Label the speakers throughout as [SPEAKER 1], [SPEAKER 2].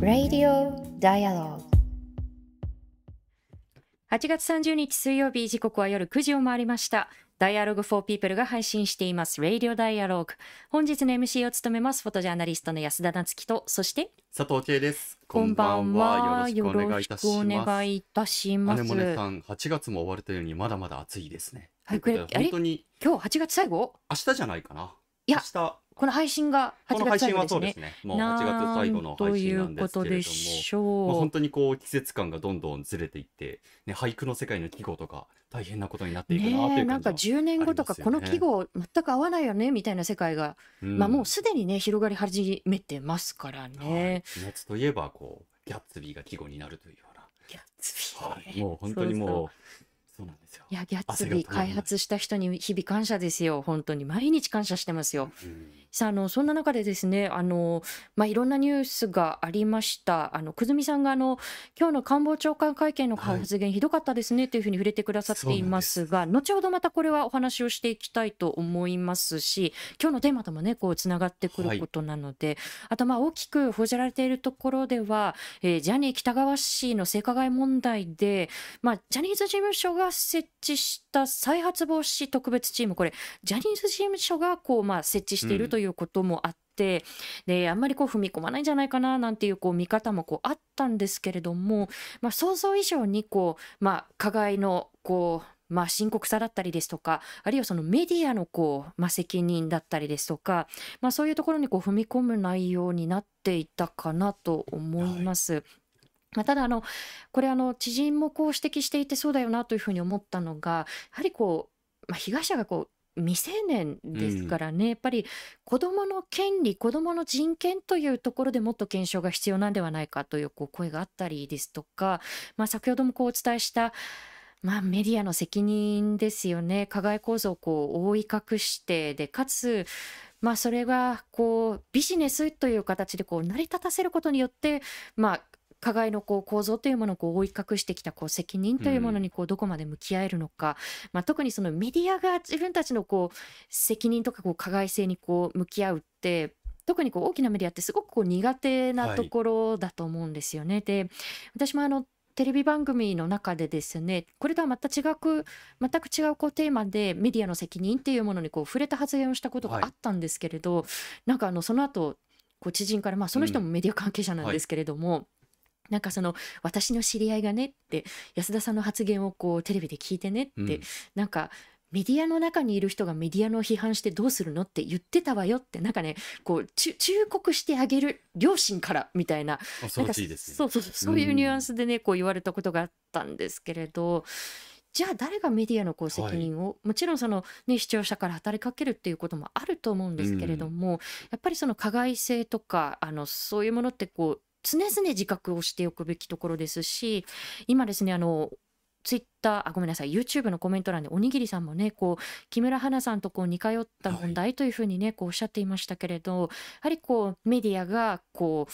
[SPEAKER 1] Radio Dialogue. 8月30日水曜日時刻は夜9時を回りました。Dialogue for People が配信しています。Radio Dialogue 本日の MC を務めます。フォトジャーナリストの安田なつきとそして
[SPEAKER 2] 佐藤圭です。
[SPEAKER 1] こんばんは。
[SPEAKER 2] よろしくお願いいたします。
[SPEAKER 1] しします。
[SPEAKER 2] 姉もねさん、8月も終わるというのにまだまだ暑いですね。
[SPEAKER 1] はい
[SPEAKER 2] 本当に
[SPEAKER 1] 今日8月最後？
[SPEAKER 2] 明日じゃないかな。
[SPEAKER 1] いや
[SPEAKER 2] 明日。
[SPEAKER 1] この配信が8
[SPEAKER 2] この配信
[SPEAKER 1] 月最後ですね。
[SPEAKER 2] はそうですね。もう8月最後の配信なんですけれども。
[SPEAKER 1] うことでしょ
[SPEAKER 2] まあ、
[SPEAKER 1] う
[SPEAKER 2] 本当にこう季節感がどんどんずれていって、ね、俳句の世界の季語とか大変なことになっていくなという
[SPEAKER 1] ねえなんか
[SPEAKER 2] 感じは
[SPEAKER 1] 10年後とかこの季語全く合わないよねみたいな世界が、
[SPEAKER 2] うん。
[SPEAKER 1] まあもうすでにね広がり始めてますから
[SPEAKER 2] はい。
[SPEAKER 1] ね。
[SPEAKER 2] 夏といえばこうギャッツビーが季語になるというような。
[SPEAKER 1] ギャッツビー
[SPEAKER 2] はい、もう本当にもう。
[SPEAKER 1] そう
[SPEAKER 2] なんですよ。
[SPEAKER 1] いやギャッツビー開発した人に日々感謝ですよ。本当に毎日感謝してますよ。
[SPEAKER 2] うん。
[SPEAKER 1] さああのそんな中でですねあの、まあ、いろんなニュースがありました。あの久住さんがあの今日の官房長官会見の
[SPEAKER 2] はい。
[SPEAKER 1] 発言、ひどかったですねというふうに触れてくださっていますが後ほどまたこれはお話をしていきたいと思いますし今日のテーマともねこうつながってくることなので、あとまあ大きく報じられているところでは、えージャニー喜多川氏の性加害問題で、まあ、ジャニーズ事務所が設置した再発防止特別チームこれジャニーズ事務所がこう、まあ、設置している
[SPEAKER 2] うん
[SPEAKER 1] ということもあって、であんまりこう踏み込まないんじゃないかななんていうこう見方もこうあったんですけれども、まあ、想像以上にこう、まあ、加害のこうまあ、深刻さだったりですとかあるいはそのメディアのこう、まあ、責任だったりですとか、まあ、そういうところにこう踏み込む内容になっていたかなと思います。まあ、ただあのこれあの知人もこう指摘していてそうだよなというふうに思ったのがやはりこう、まあ、被害者がこう未成年ですからね、やっぱり子どもの権利子どもの人権というところでもっと検証が必要なんではないかというこう声があったりですとか、まあ、先ほどもこうお伝えしたまあ、メディアの責任ですよね。加害構造をこう覆い隠してでかつ、まあ、それがこうビジネスという形でこう成り立たせることによって、まあ、加害のこう構造というものをこう覆い隠してきたこう責任というものにこうどこまで向き合えるのか、まあ、特にそのメディアが自分たちのこう責任とかこう加害性にこう向き合うって特にこう大きなメディアってすごくこう苦手なところだと思うんですよね。で私もあのテレビ番組の中でですねこれとはまた違く全く違うこうテーマでメディアの責任っていうものにこう触れた発言をしたことがあったんですけれど、なんかあのその後こう知人からまあその人もメディア関係者なんですけれども、なんかその私の知り合いがねって安田さんの発言をこうテレビで聞いてねって、
[SPEAKER 2] うん。
[SPEAKER 1] なんかメディアの中にいる人がメディアの批判してどうするのって言ってたわよってなんかねこう忠忠告してあげる両親からみたいな。そうそうそうそういうニュアンスでね、こう言われたことがあったんですけれどじゃあ誰がメディアのこう責任を、もちろんその、ね、視聴者から働きかけるっていうこともあると思うんですけれども、やっぱりその加害性とかあのそういうものってこう常々自覚をしておくべきところですし今ですねあのツイッターあごめんなさい YouTube のコメント欄でおにぎりさんもねこう木村花さんとこう似通った問題というふうにね、こうおっしゃっていましたけれどやはりこうメディアがこう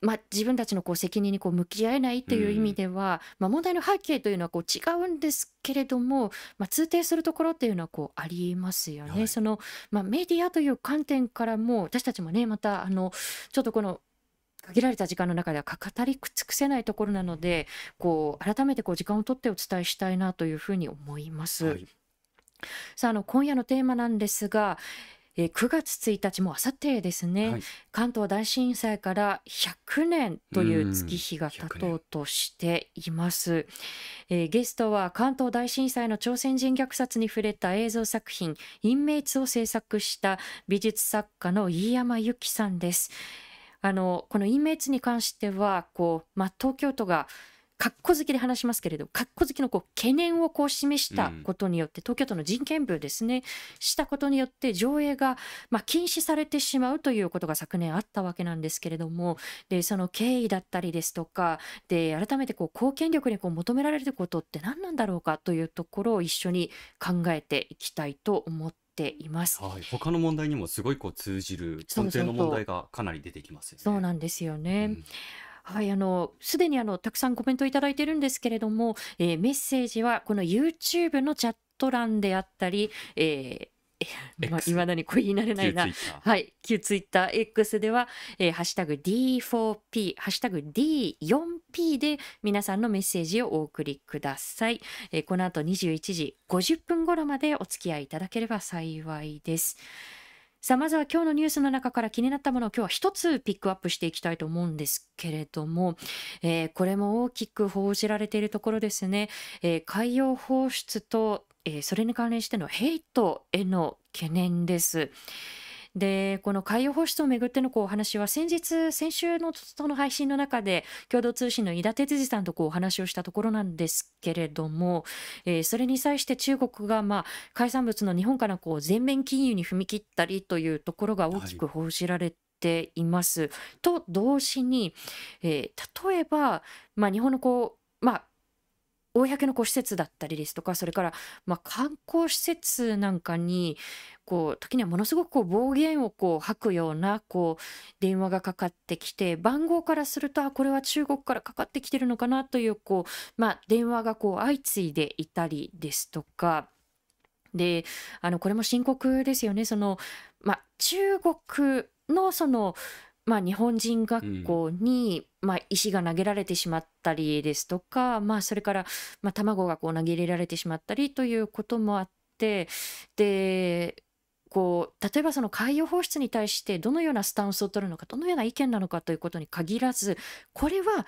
[SPEAKER 1] まあ、自分たちのこう責任にこう向き合えないという意味では、まあ、問題の背景というのはこう違うんですけれども、まあ、通底するところっていうのはこうありますよね。
[SPEAKER 2] はい。
[SPEAKER 1] そのまあ、メディアという観点からも私たちもねまたあのちょっとこの限られた時間の中では語り尽くせないところなのでこう改めてこう時間を取ってお伝えしたいなというふうに思います。
[SPEAKER 2] はい。
[SPEAKER 1] さああの今夜のテーマなんですが、えー9月1日もうあさってですね、
[SPEAKER 2] はい。
[SPEAKER 1] 関東大震災から100年という月日が
[SPEAKER 2] うん
[SPEAKER 1] 経とうとしています、えーゲストは関東大震災の朝鮮人虐殺に触れた映像作品「陰明を制作した美術作家の飯山由紀さんですあのこの陰明に関してはこう、まあ、東京都がかっこ好きで話しますけれどかっこ好きのこう懸念をこう示したことによって、東京都の人権部ですねしたことによって上映が、まあ、禁止されてしまうということが昨年あったわけなんですけれどもでその経緯だったりですとかで改めてこう公権力にこう求められることって何なんだろうかというところを一緒に考えていきたいと思っています。
[SPEAKER 2] はい、他の問題にもすごいこう通じる根底の問題がかなり出てきますよね。
[SPEAKER 1] そうなんですよね。
[SPEAKER 2] うん
[SPEAKER 1] はい、あのすでにあのたくさんコメントいただいてるんですけれども、えーメッセージはこの YouTube のチャット欄であったり、えー、いまだにこう言い慣れないな。はい、旧ツイッター X では、えーハッシュタグ D4P、ハッシュタグ D4P で皆さんのメッセージをお送りください。えーこの後21時50分頃までお付き合いいただければ幸いです。さあまずは今日のニュースの中から気になったものを今日は一つピックアップしていきたいと思うんですけれども、えーこれも大きく報じられているところですね、えー海洋放出と、えーそれに関連してのヘイトへの懸念です。でこの海洋放出をめぐってのこうお話は先日先週のその配信の中で共同通信の井田哲司さんとこうお話をしたところなんですけれども、えーそれに際して中国がまあ海産物の日本からこう全面禁輸に踏み切ったりというところが大きく報じられています。と同時に、えー例えば、まあ、日本のこうまあ公のこう施設だったりですとかそれからまあ観光施設なんかにこう時にはものすごくこう暴言をこう吐くようなこう電話がかかってきて番号からするとあこれは中国からかかってきてるのかなというこう、まあ、電話がこう相次いでいたりですとか。であのこれも深刻ですよね。その、まあ、中国のそのまあ、日本人学校に、まあ、石が投げられてしまったりですとか、まあ、それから、まあ、卵がこう投げ入れられてしまったりということもあってでこう例えばその海洋放出に対してどのようなスタンスを取るのかどのような意見なのかということに限らずこれは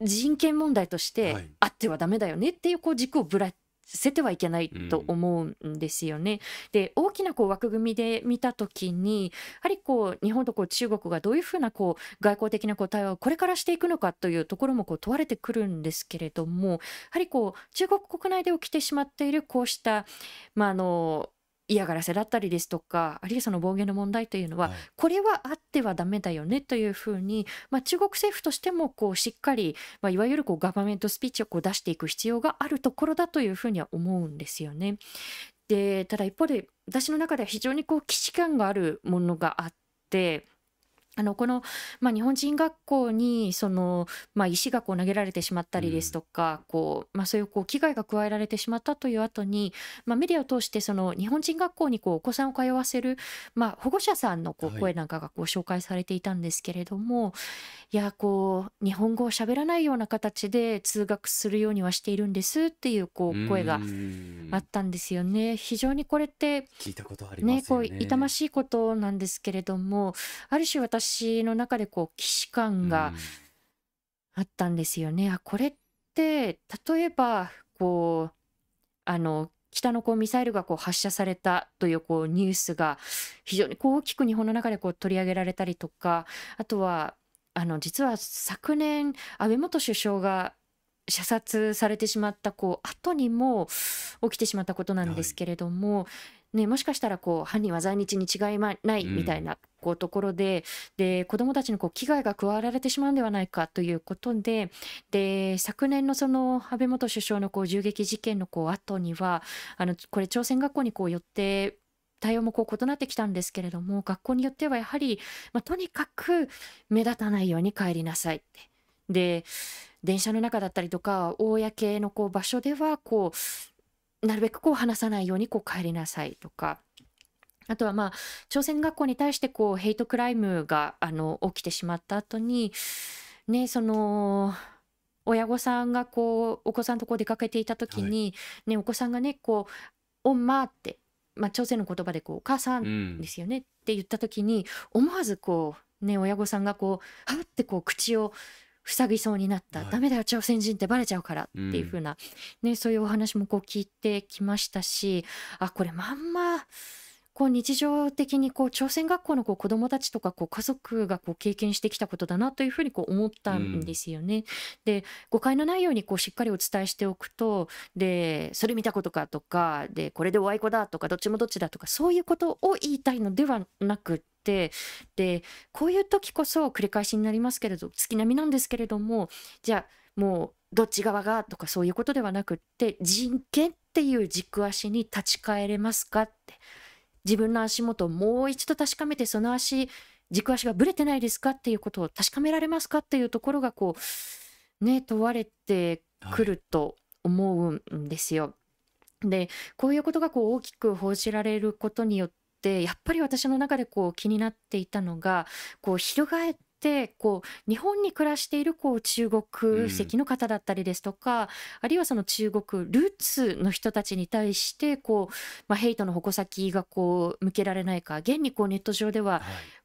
[SPEAKER 1] 人権問題として
[SPEAKER 2] はい。
[SPEAKER 1] あってはダメだよねっていうこう軸をぶらせてはいけないと思うんですよね。で大きなこう枠組みで見た時にやはりこう日本とこう中国がどういうふうなこう外交的なこう対話をこれからしていくのかというところもこう問われてくるんですけれどもやはりこう中国国内で起きてしまっているこうした、まあ、あの嫌がらせだったりですとかあるいはその暴言の問題というのは、
[SPEAKER 2] はい
[SPEAKER 1] これはあってはダメだよねというふうに、まあ、中国政府としてもこうしっかり、まあ、いわゆるこうガバメントスピーチをこう出していく必要があるところだというふうには思うんですよね。でただ一方で私の中では非常にこう既視感があるものがあって。あのこの、まあ、日本人学校にその、まあ、石がこう投げられてしまったりですとか、こうまあ、そういうこう危害が加えられてしまったという後に、まあ、メディアを通してその日本人学校にこうお子さんを通わせる、まあ、保護者さんのこう
[SPEAKER 2] はい
[SPEAKER 1] 声なんかがこう紹介されていたんですけれども、い、やこう日本語を喋らないような形で通学するようにはしているんですっていうこう声があったんですよね。非常にこれって
[SPEAKER 2] 聞いたことありま
[SPEAKER 1] ね、こう。痛ましいことなんですけれどもある種私の中でこう既視感があったんですよね。あこれって例えばこうあの北のこうミサイルがこう発射されたというこうニュースが非常にこう大きく日本の中でこう取り上げられたりとかあとはあの実は昨年安倍元首相が射殺されてしまったこう後にも起きてしまったことなんですけれども、ね、もしかしたらこう犯人は在日に違いまないみたいなこうところで,、で子どもたちのこう危害が加わられてしまうんではないかということでで昨年のその安倍元首相のこう銃撃事件のこう後にはあのこれ朝鮮学校にこう寄って対応もこう異なってきたんですけれども学校によってはやはり、まあ、とにかく目立たないように帰りなさいって。で電車の中だったりとか公のこう場所ではこうなるべくこう話さないようにこう帰りなさいとか。あとはまあ朝鮮学校に対してこうヘイトクライムがあの起きてしまった後にねその親御さんがこうお子さんとこう出かけていた時に、ねお子さんがねこう「おんま」って、まあ、朝鮮の言葉でこう「お母さん」
[SPEAKER 2] うん
[SPEAKER 1] ですよねって言った時に思わずこうね親御さんがこうはってこう口を塞ぎそうになった、
[SPEAKER 2] はい。
[SPEAKER 1] ダメだよ朝鮮人ってバレちゃうから。っていう風な、ね、そういうお話もこう聞いてきましたしあこれまんまこう日常的にこう朝鮮学校のこう子どもたちとかこう家族がこう経験してきたことだなというふうにこう思ったんですよね。で誤解のないようにこうしっかりお伝えしておくとでそれ見たことかとかでこれでおあいこだとかどっちもどっちだとかそういうことを言いたいのではなくってでこういう時こそ繰り返しになりますけれど月並みなんですけれどもじゃあもうどっち側がとかそういうことではなくって人権っていう軸足に立ち返れますかって自分の足元をもう一度確かめてその足軸足がぶれてないですかっていうことを確かめられますかっていうところがこうね問われてくると思うんですよ。でこういうことがこう大きく報じられることによってやっぱり私の中でこう気になっていたのがこう翻ってこう日本に暮らしているこう中国籍の方だったりですとか、あるいはその中国ルーツの人たちに対してこう、まあ、ヘイトの矛先がこう向けられないか現にこうネット上では
[SPEAKER 2] はい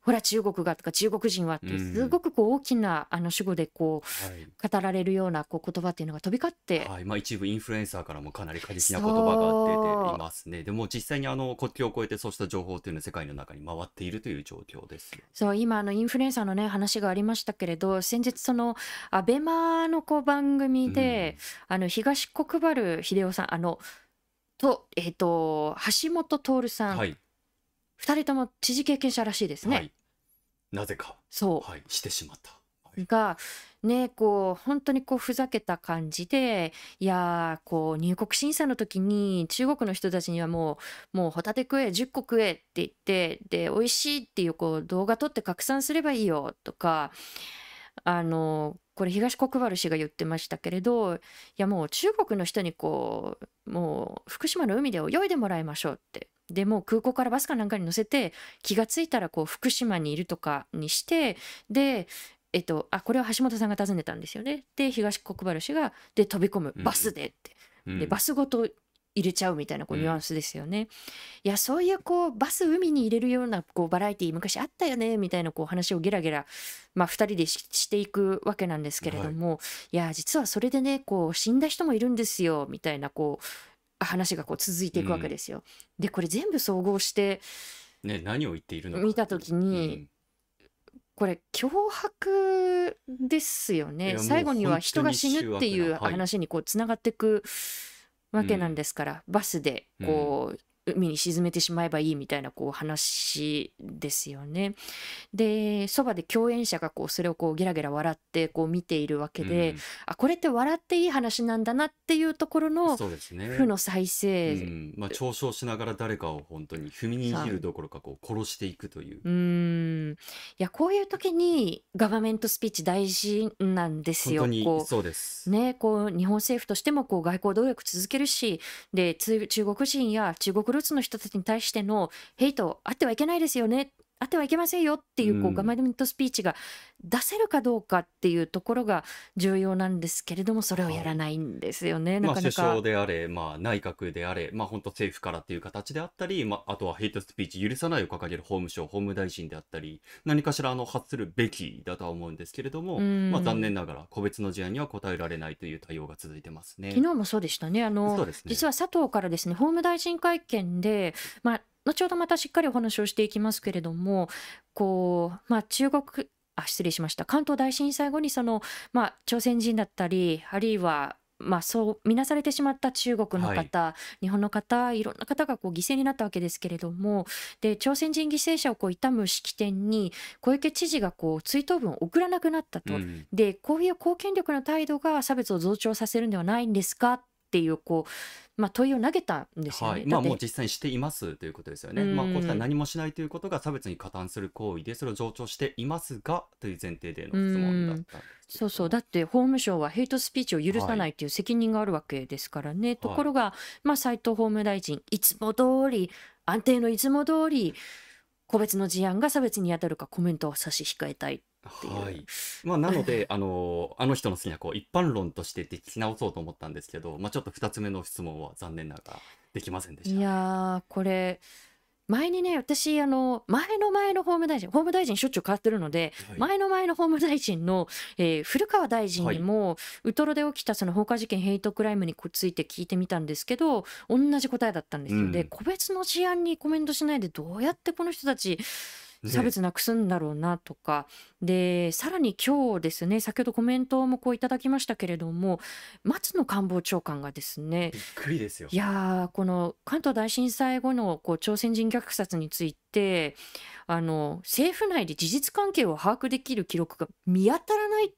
[SPEAKER 1] ほら中国がとか中国人はって
[SPEAKER 2] うん
[SPEAKER 1] すごくこう大きなあの主語でこ
[SPEAKER 2] はい。
[SPEAKER 1] う語られるようなこう言葉っていうのが飛び交って
[SPEAKER 2] はいまあ、一部インフルエンサーからもかなり過激な言葉が出ていますね。でも実際にあの国境を越えてそうした情報というのは世界の中に回っているという状況ですよ。
[SPEAKER 1] そう今あのインフルエンサーのね話がありましたけれど先日そのアベマのこう番組で、あの東国原英夫さんあのとえっ、と橋本徹さん、
[SPEAKER 2] はい、
[SPEAKER 1] 二人とも知事経験者らしいですね。
[SPEAKER 2] はい。なぜか、
[SPEAKER 1] そう
[SPEAKER 2] はい、してしまった。はい
[SPEAKER 1] がねこう本当にこうふざけた感じでいやこう入国審査の時に中国の人たちにはもうもうホタテ食え10個食えって言ってで美味しいっていうこう動画撮って拡散すればいいよとかあのこれ東国原氏が言ってましたけれどいやもう中国の人にこうもう福島の海で泳いでもらいましょうって。でもう空港からバスかなんかに乗せて気がついたらこう福島にいるとかにしてでえっと、あこれは橋本さんが尋ねたんですよね。で東国原氏がで飛び込む。
[SPEAKER 2] うん。
[SPEAKER 1] バスでって、
[SPEAKER 2] うん。
[SPEAKER 1] でバスごと入れちゃうみたいなこう
[SPEAKER 2] うん。
[SPEAKER 1] ニュアンスですよね。いやそういうこうバス海に入れるようなこうバラエティー昔あったよねみたいなこう話をゲラゲラ、まあ、2人でししていくわけなんですけれども、い、や実はそれでねこう死んだ人もいるんですよみたいなこう話がこう続いていくわけですよ。でこれ全部総合して
[SPEAKER 2] ね、何を言っているのか
[SPEAKER 1] 見た時にこれ脅迫ですよね。最後には人が死ぬっていう話にこうつながっていくわけなんですから、バスでこう、海に沈めてしまえばいいみたいなこう話ですよね。でそばで共演者がこうそれをこうゲラゲラ笑ってこう見ているわけ
[SPEAKER 2] うん
[SPEAKER 1] で、あこれって笑っていい話なんだなっていうところ
[SPEAKER 2] うん
[SPEAKER 1] の
[SPEAKER 2] そうですね。
[SPEAKER 1] 負の再生、
[SPEAKER 2] うんまあ、嘲笑しながら誰かを本当に踏みにじるどころかこう殺していくという
[SPEAKER 1] うーんいやこういう時にガバメントスピーチ大事なんですよ。こ
[SPEAKER 2] そうです。
[SPEAKER 1] うね、こう日本政府としてもこう外交努力続けるしでつ中国人や中国ルーツの人たちに対してのヘイトあってはいけないですよね。あってはいけませんよっていうこ
[SPEAKER 2] う
[SPEAKER 1] うんガバメントスピーチが出せるかどうかっていうところが重要なんですけれどもそれをやらないんですよね、
[SPEAKER 2] まあ、首
[SPEAKER 1] なかなか
[SPEAKER 2] 相。であれ、まあ、内閣であれ、まあ、本当政府からっていう形であったり、まあ、あとはヘイトスピーチ許さないを掲げる法務省、法務大臣であったり、何かしらあの発するべきだとは思うんですけれども、
[SPEAKER 1] うん
[SPEAKER 2] まあ、残念ながら個別の事案には応えられないという対応が続いてますね。
[SPEAKER 1] 昨日もそうでしたね。あの
[SPEAKER 2] ね
[SPEAKER 1] 実は佐藤からですね法務大臣会見で、まあ、後ほどまたしっかりお話をしていきますけれどもこう、まあ、中国あ失礼しました。関東大震災後にその、まあ、朝鮮人だったりあるいはまあ、そう見なされてしまった中国の方、日本の方いろんな方がこう犠牲になったわけですけれどもで朝鮮人犠牲者をこう悼む式典に小池知事がこう追悼文を送らなくなったと。
[SPEAKER 2] うん。
[SPEAKER 1] でこういう公権力の態度が差別を増長させるんではないんですかっていうこう、まあ、問いを投げたんですよね。
[SPEAKER 2] はい、まあもう実際にしていますということですよね。
[SPEAKER 1] うん。
[SPEAKER 2] まあこうした何もしないということが差別に加担する行為でそれを上長していますがという前提での質問だったんです
[SPEAKER 1] そうそう。だって法務省はヘイトスピーチを許さないという責任があるわけですからね、ところが、まあ、斉藤法務大臣いつも通り安定のいつも通り個別の事案が差別に当たるかコメントを差し控えたいっていう。
[SPEAKER 2] はい。まあなのであのあの人の好きなこう一般論としてで聞き直そうと思ったんですけど、まあちょっと二つ目の質問は残念ながらできませんでした。
[SPEAKER 1] いやーこれ前にね私あの前の前の法務大臣法務大臣しょっちゅう変わってるので、
[SPEAKER 2] はい。
[SPEAKER 1] 前の前の法務大臣の、えー古川大臣にも、ウトロで起きたその放火事件ヘイトクライムについて聞いてみたんですけど同じ答えだったんですよ、
[SPEAKER 2] うん。
[SPEAKER 1] で個別の事案にコメントしないでどうやってこの人たち
[SPEAKER 2] ね
[SPEAKER 1] 差別なくすんだろうなとか、でさらに今日ですね先ほどコメントもこういただきましたけれども松野官房長官がですね
[SPEAKER 2] びっくりですよ
[SPEAKER 1] い。やーこの関東大震災後のこう朝鮮人虐殺についてあの政府内で事実関係を把握できる記録が見当たらない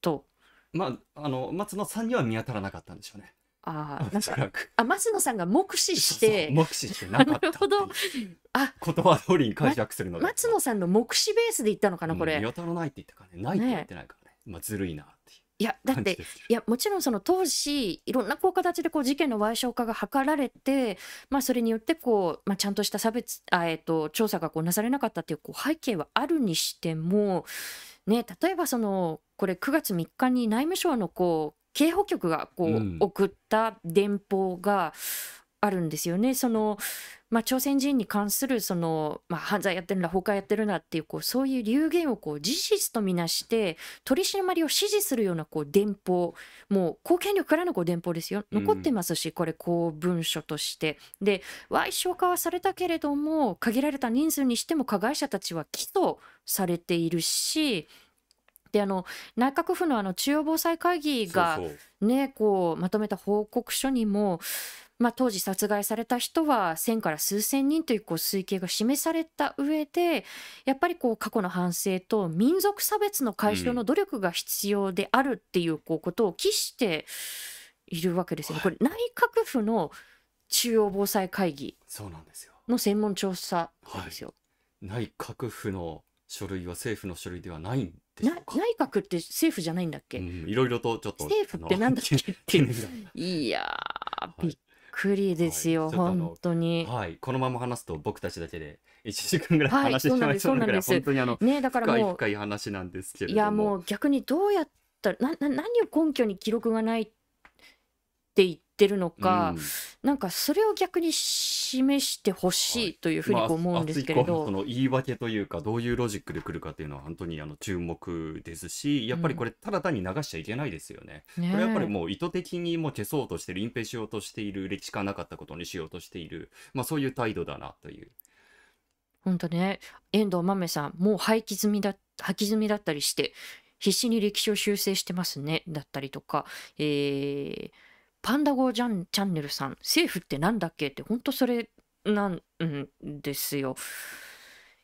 [SPEAKER 1] と
[SPEAKER 2] まああの松野さんには見当たらなかったんでしょうね。お
[SPEAKER 1] あー なんか。あ松野さんが目視して
[SPEAKER 2] 目視してなかった
[SPEAKER 1] ほど あ
[SPEAKER 2] 言葉通りに解釈するので。
[SPEAKER 1] 松野さんの目視ベースで言ったのかなこれ、
[SPEAKER 2] うん見当たらないって言ったからね、ないって言ってないからね。まあずるいなっていう。
[SPEAKER 1] いやだって。いやもちろんその当時いろんなこう形でこう事件の賠償化が図られて、まあ、それによってこう、まあ、ちゃんとした差別あ、えっと調査がこうなされなかったっていうこう背景はあるにしても、ね、例えばそのこれ9月3日に内務省のこう警保局がこう、
[SPEAKER 2] うん。
[SPEAKER 1] 送った電報があるんですよね。そのまあ、朝鮮人に関するその、まあ、犯罪やってるな放火やってるなっていうこうそういう流言をこう事実とみなして取り締まりを指示するようなこう電報もう公権力からのこう電報ですよ。
[SPEAKER 2] うん。
[SPEAKER 1] 残ってますし、これ公文書として。で賠償化はされたけれども限られた人数にしても加害者たちは起訴されているしであの内閣府のあの中央防災会議がね、こうまとめた報告書にも、まあ、当時殺害された人は1000から数千人というこう推計が示された上でやっぱりこう過去の反省と民族差別の解消の努力が必要であるっていうこうことを期しているわけですよね。これ内閣府の中央防災会議
[SPEAKER 2] そうなんですよ。
[SPEAKER 1] の専門調査なんですよ。
[SPEAKER 2] 内閣府の書類は政府の書類ではないん
[SPEAKER 1] な。内閣って政府じゃないんだっけ、
[SPEAKER 2] うん、いろいろとちょっと
[SPEAKER 1] 政府ってなんだっけっていう。いやー、
[SPEAKER 2] い。
[SPEAKER 1] びっくりですよ、
[SPEAKER 2] はい。
[SPEAKER 1] 本当に。
[SPEAKER 2] はい、このまま話すと僕たちだけで1時間ぐらい
[SPEAKER 1] はい
[SPEAKER 2] 話してしまいそうなぐらい、
[SPEAKER 1] そうなんです
[SPEAKER 2] 本当にあの
[SPEAKER 1] ねだから
[SPEAKER 2] 深い
[SPEAKER 1] もう
[SPEAKER 2] 深い話なんですけれ
[SPEAKER 1] い
[SPEAKER 2] ども。
[SPEAKER 1] やもう逆にどうやったらなな何を根拠に記録がないって言ってるのか、
[SPEAKER 2] うん。
[SPEAKER 1] なんかそれを逆に示してほしいというふうに思うんですけれど、
[SPEAKER 2] まあ、明日以降のその言い訳というかどういうロジックで来るかっていうのは本当にあの注目ですしやっぱりこれただ単に流しちゃいけないですよね。
[SPEAKER 1] ね
[SPEAKER 2] これやっぱりもう意図的にもう消そうとしてる隠蔽しようとしている歴史がなかったことにしようとしている、まあ、そういう態度だなという。
[SPEAKER 1] 本当ね。遠藤豆さんもう廃棄済みだ破棄済みだったりして必死に歴史を修正してますねだったりとか、えーパンダゴージャンチャンネルさん政府って何だっけって本当それなんですよ。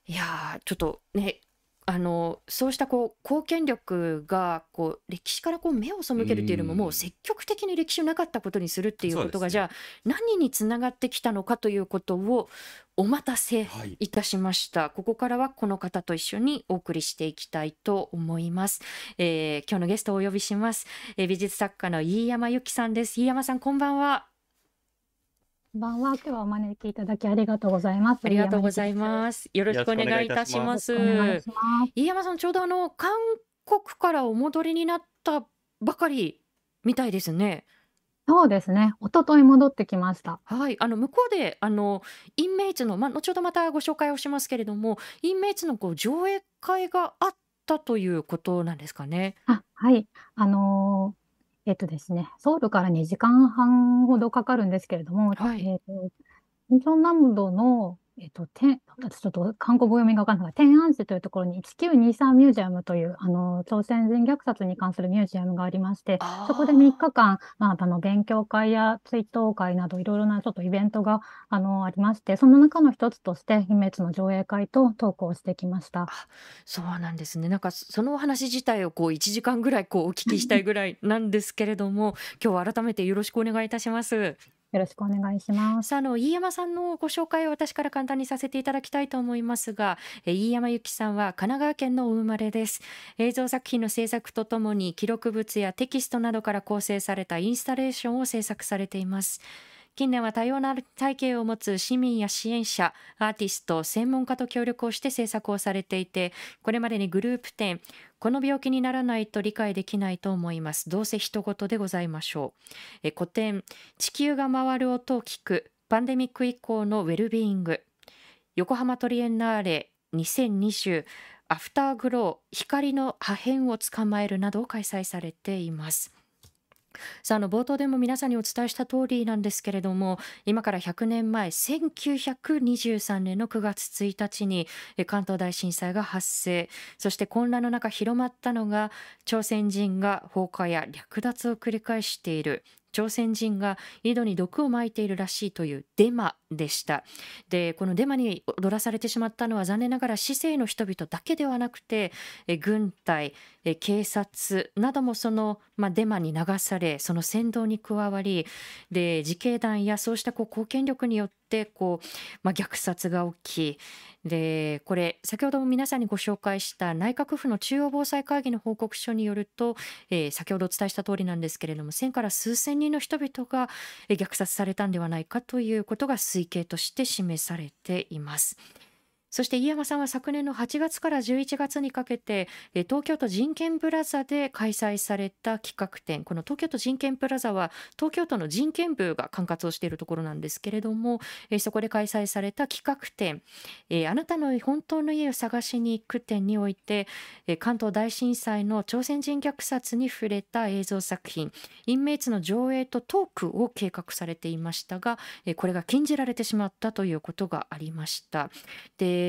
[SPEAKER 1] いやーちょっとねあのそうしたこう貢献力がこう歴史からこう目を背けるっていうよりも
[SPEAKER 2] うん
[SPEAKER 1] もう積極的に歴史をなかったことにするっていうことが、じゃあ何につながってきたのかということをお待たせ
[SPEAKER 2] はい
[SPEAKER 1] いたしました。ここからはこの方と一緒にお送りしていきたいと思います。えー今日のゲストをお呼びします。えー美術作家の飯山由紀さんです。飯山さんこんばんは。
[SPEAKER 3] こんばんは。今日はお招きいただきありがとうございます。
[SPEAKER 1] ありがとうござい
[SPEAKER 3] す。
[SPEAKER 1] ます。よろしくお願いいたします。飯山さんちょうどあの韓国からお戻りになったばかりみたいですね。
[SPEAKER 3] そうですね。一昨日戻ってきました。
[SPEAKER 1] はい、あの向こうであのインメイツのまあ後ほどまたご紹介をしますけれども、インメイツのこう上映会があったということなんですかね。
[SPEAKER 3] あ、はい。あのーえっとですね、ソウルから2時間半ほどかかるんですけれども、
[SPEAKER 1] はい。
[SPEAKER 3] えっと、インチョン南道の、えっと、天私ちょっと韓国語読みがわからない天安市というところに1923ミュージアムという、あの、朝鮮人虐殺に関するミュージアムがありまして、そこで3日間、まあ、あの勉強会や追悼会などいろいろなちょっとイベントがあのありまして、その中の一つとして、秘滅の上映会とトークをしてきました。
[SPEAKER 1] そうなんですね。なんかそのお話自体をこう1時間ぐらいこうお聞きしたいぐらいなんですけれども、今日は改めてよろしくお願いいたします。
[SPEAKER 3] よろしくお願いします。
[SPEAKER 1] ああの飯山さんのご紹介を私から簡単にさせていただきたいと思いますが、え飯山由紀さんは神奈川県のお生まれです。映像作品の制作とともに記録物やテキストなどから構成されたインスタレーションを制作されています。近年は多様な体系を持つ市民や支援者、アーティスト、専門家と協力をして制作をされていて、これまでにグループ展、この病気にならないと理解できないと思います。どうせ人事でございましょう。え古典、地球が回る音を聞く、パンデミック以降のウェルビーイング、横浜トリエンナーレ2020、アフターグロー、光の破片を捕まえるなどを開催されています。さああの冒頭でも皆さんにお伝えした通りなんですけれども今から100年前1923年の9月1日に関東大震災が発生。そして混乱の中広まったのが朝鮮人が放火や略奪を繰り返している。朝鮮人が井戸に毒をまいているらしいというデマでした。でこのデマに踊らされてしまったのは残念ながら市政の人々だけではなくてえ軍隊え警察などもその、まあ、デマに流されその扇動に加わりで自警団やそうしたこう貢献力によってってこう、まあ、虐殺が起きでこれ先ほども皆さんにご紹介した内閣府の中央防災会議の報告書によると、えー、先ほどお伝えした通りなんですけれども1000から数千人の人々が虐殺されたんではないかということが推計として示されています。そして飯山さんは昨年の8月から11月にかけて東京都人権プラザで開催された企画展この東京都人権プラザは東京都の人権部が管轄をしているところなんですけれどもそこで開催された企画展「あなたの本当の家を探しに行く展」において関東大震災の朝鮮人虐殺に触れた映像作品「インメイツ」の上映とトークを計画されていましたがこれが禁じられてしまったということがありました。で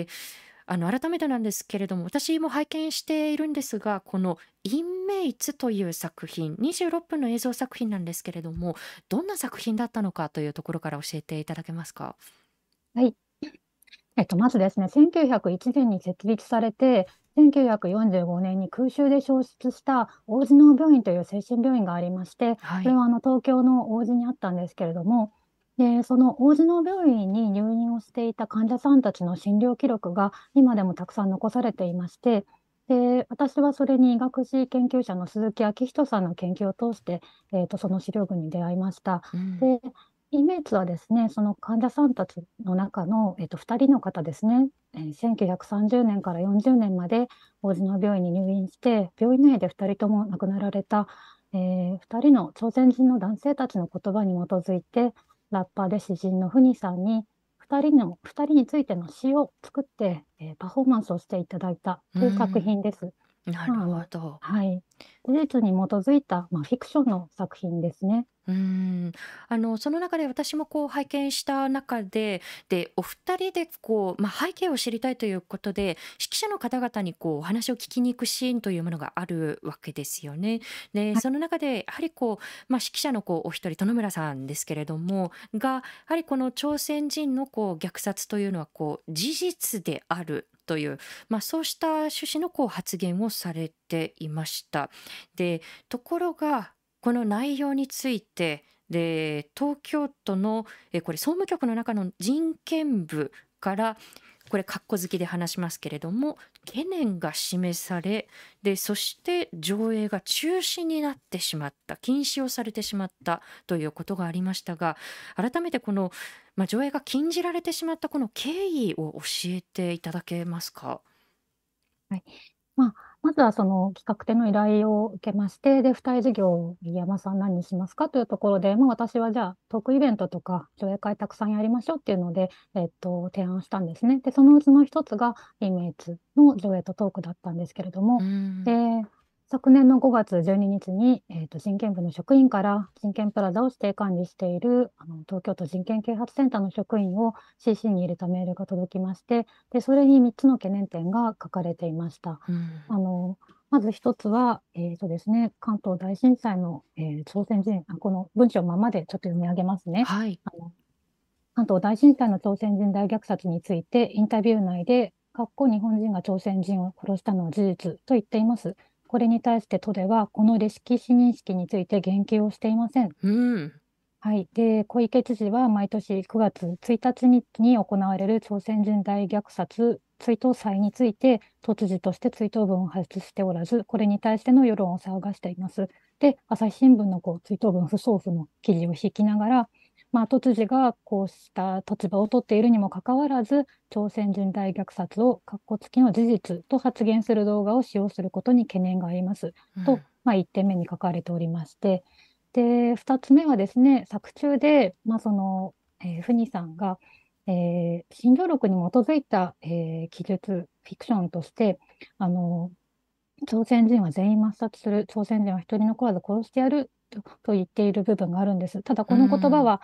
[SPEAKER 1] あの改めてなんですけれども私も拝見しているんですがこの「インメイツ」という作品26分の映像作品なんですけれどもどんな作品だったのかというところから教えていただけますか？
[SPEAKER 3] はい、えっと、まずですね1901年に設立されて1945年に空襲で焼失した王子能病院という精神病院がありまして、はい、これはあの東京の王子にあったんですけれどもで、その大津の病院に入院をしていた患者さんたちの診療記録が今でもたくさん残されていまして、で、私はそれに医学史研究者の鈴木昭人さんの研究を通して、えーと、その資料群に出会いました。うん、で、イメージはですね、その患者さんたちの中の、えーと、2人の方ですね、えー、1930年から40年まで大津の病院に入院して、病院内で2人とも亡くなられた、えー、2人の朝鮮人の男性たちの言葉に基づいて、ラッパーで詩人のフニさんに2人の2人についての詩を作って、えー、パフォーマンスをしていただいたという作品です。
[SPEAKER 1] なるほど。
[SPEAKER 3] はい。事実に基づいた、まあ、フィクションの作品ですね。
[SPEAKER 1] うん。あの、その中で私もこう拝見した中で、で、お二人でこう、まあ、背景を知りたいということで、指揮者の方々にこうお話を聞きに行くシーンというものがあるわけですよね。で、その中でやはりこう、まあ、指揮者のこうお一人、殿村さんですけれども、が、やはりこの朝鮮人のこう虐殺というのはこう事実であるという、まあ、そうした趣旨のこう発言をされていました。でところがこの内容についてで東京都のえこれ総務局の中の人権部からこれ括弧好きで話しますけれども懸念が示されでそして上映が中止になってしまった禁止をされてしまったということがありましたが改めてこの、まあ、上映が禁じられてしまったこの経緯を教えていただけますか？
[SPEAKER 3] はいまあまずはその企画展の依頼を受けまして、で、付帯事業を飯山さん何にしますかというところで、まあ、私はじゃあトークイベントとか上映会たくさんやりましょうっていうので、えっと、提案したんですね。で、そのうちの一つがイメージの上映とトークだったんですけれども、で、昨年の5月12日に、えーと、人権部の職員から人権プラザを指定管理しているあの東京都人権啓発センターの職員を CC に入れたメールが届きましてでそれに3つの懸念点が書かれていました。うん、あのまず一つは、えーとですね、関東大震災の、えー、朝鮮人あこの文章ままでちょっと読み上げますね。
[SPEAKER 1] はい、
[SPEAKER 3] あの関東大震災の朝鮮人大虐殺についてインタビュー内でかっこ日本人が朝鮮人を殺したのは事実と言っています。これに対して都ではこの歴史認識について言及をしていません。
[SPEAKER 1] うん、
[SPEAKER 3] はい、で小池知事は毎年9月1日にに行われる朝鮮人大虐殺追悼祭について都知事として追悼文を発出しておらずこれに対しての世論を騒がしています。で朝日新聞のこう追悼文不送付の記事を引きながらまあ、都知事がこうした立場を取っているにもかかわらず、朝鮮人大虐殺を括弧付きの事実と発言する動画を使用することに懸念があります、うん、と、まあ、1点目に書かれておりまして、で2つ目はですね、作中で、まあ、その、えー、フニさんが、えー、診療録に基づいた、えー、記述、フィクションとして、あの朝鮮人は全員抹殺する、朝鮮人は一人残らず殺してやると言っている部分があるんです。ただこの言葉は、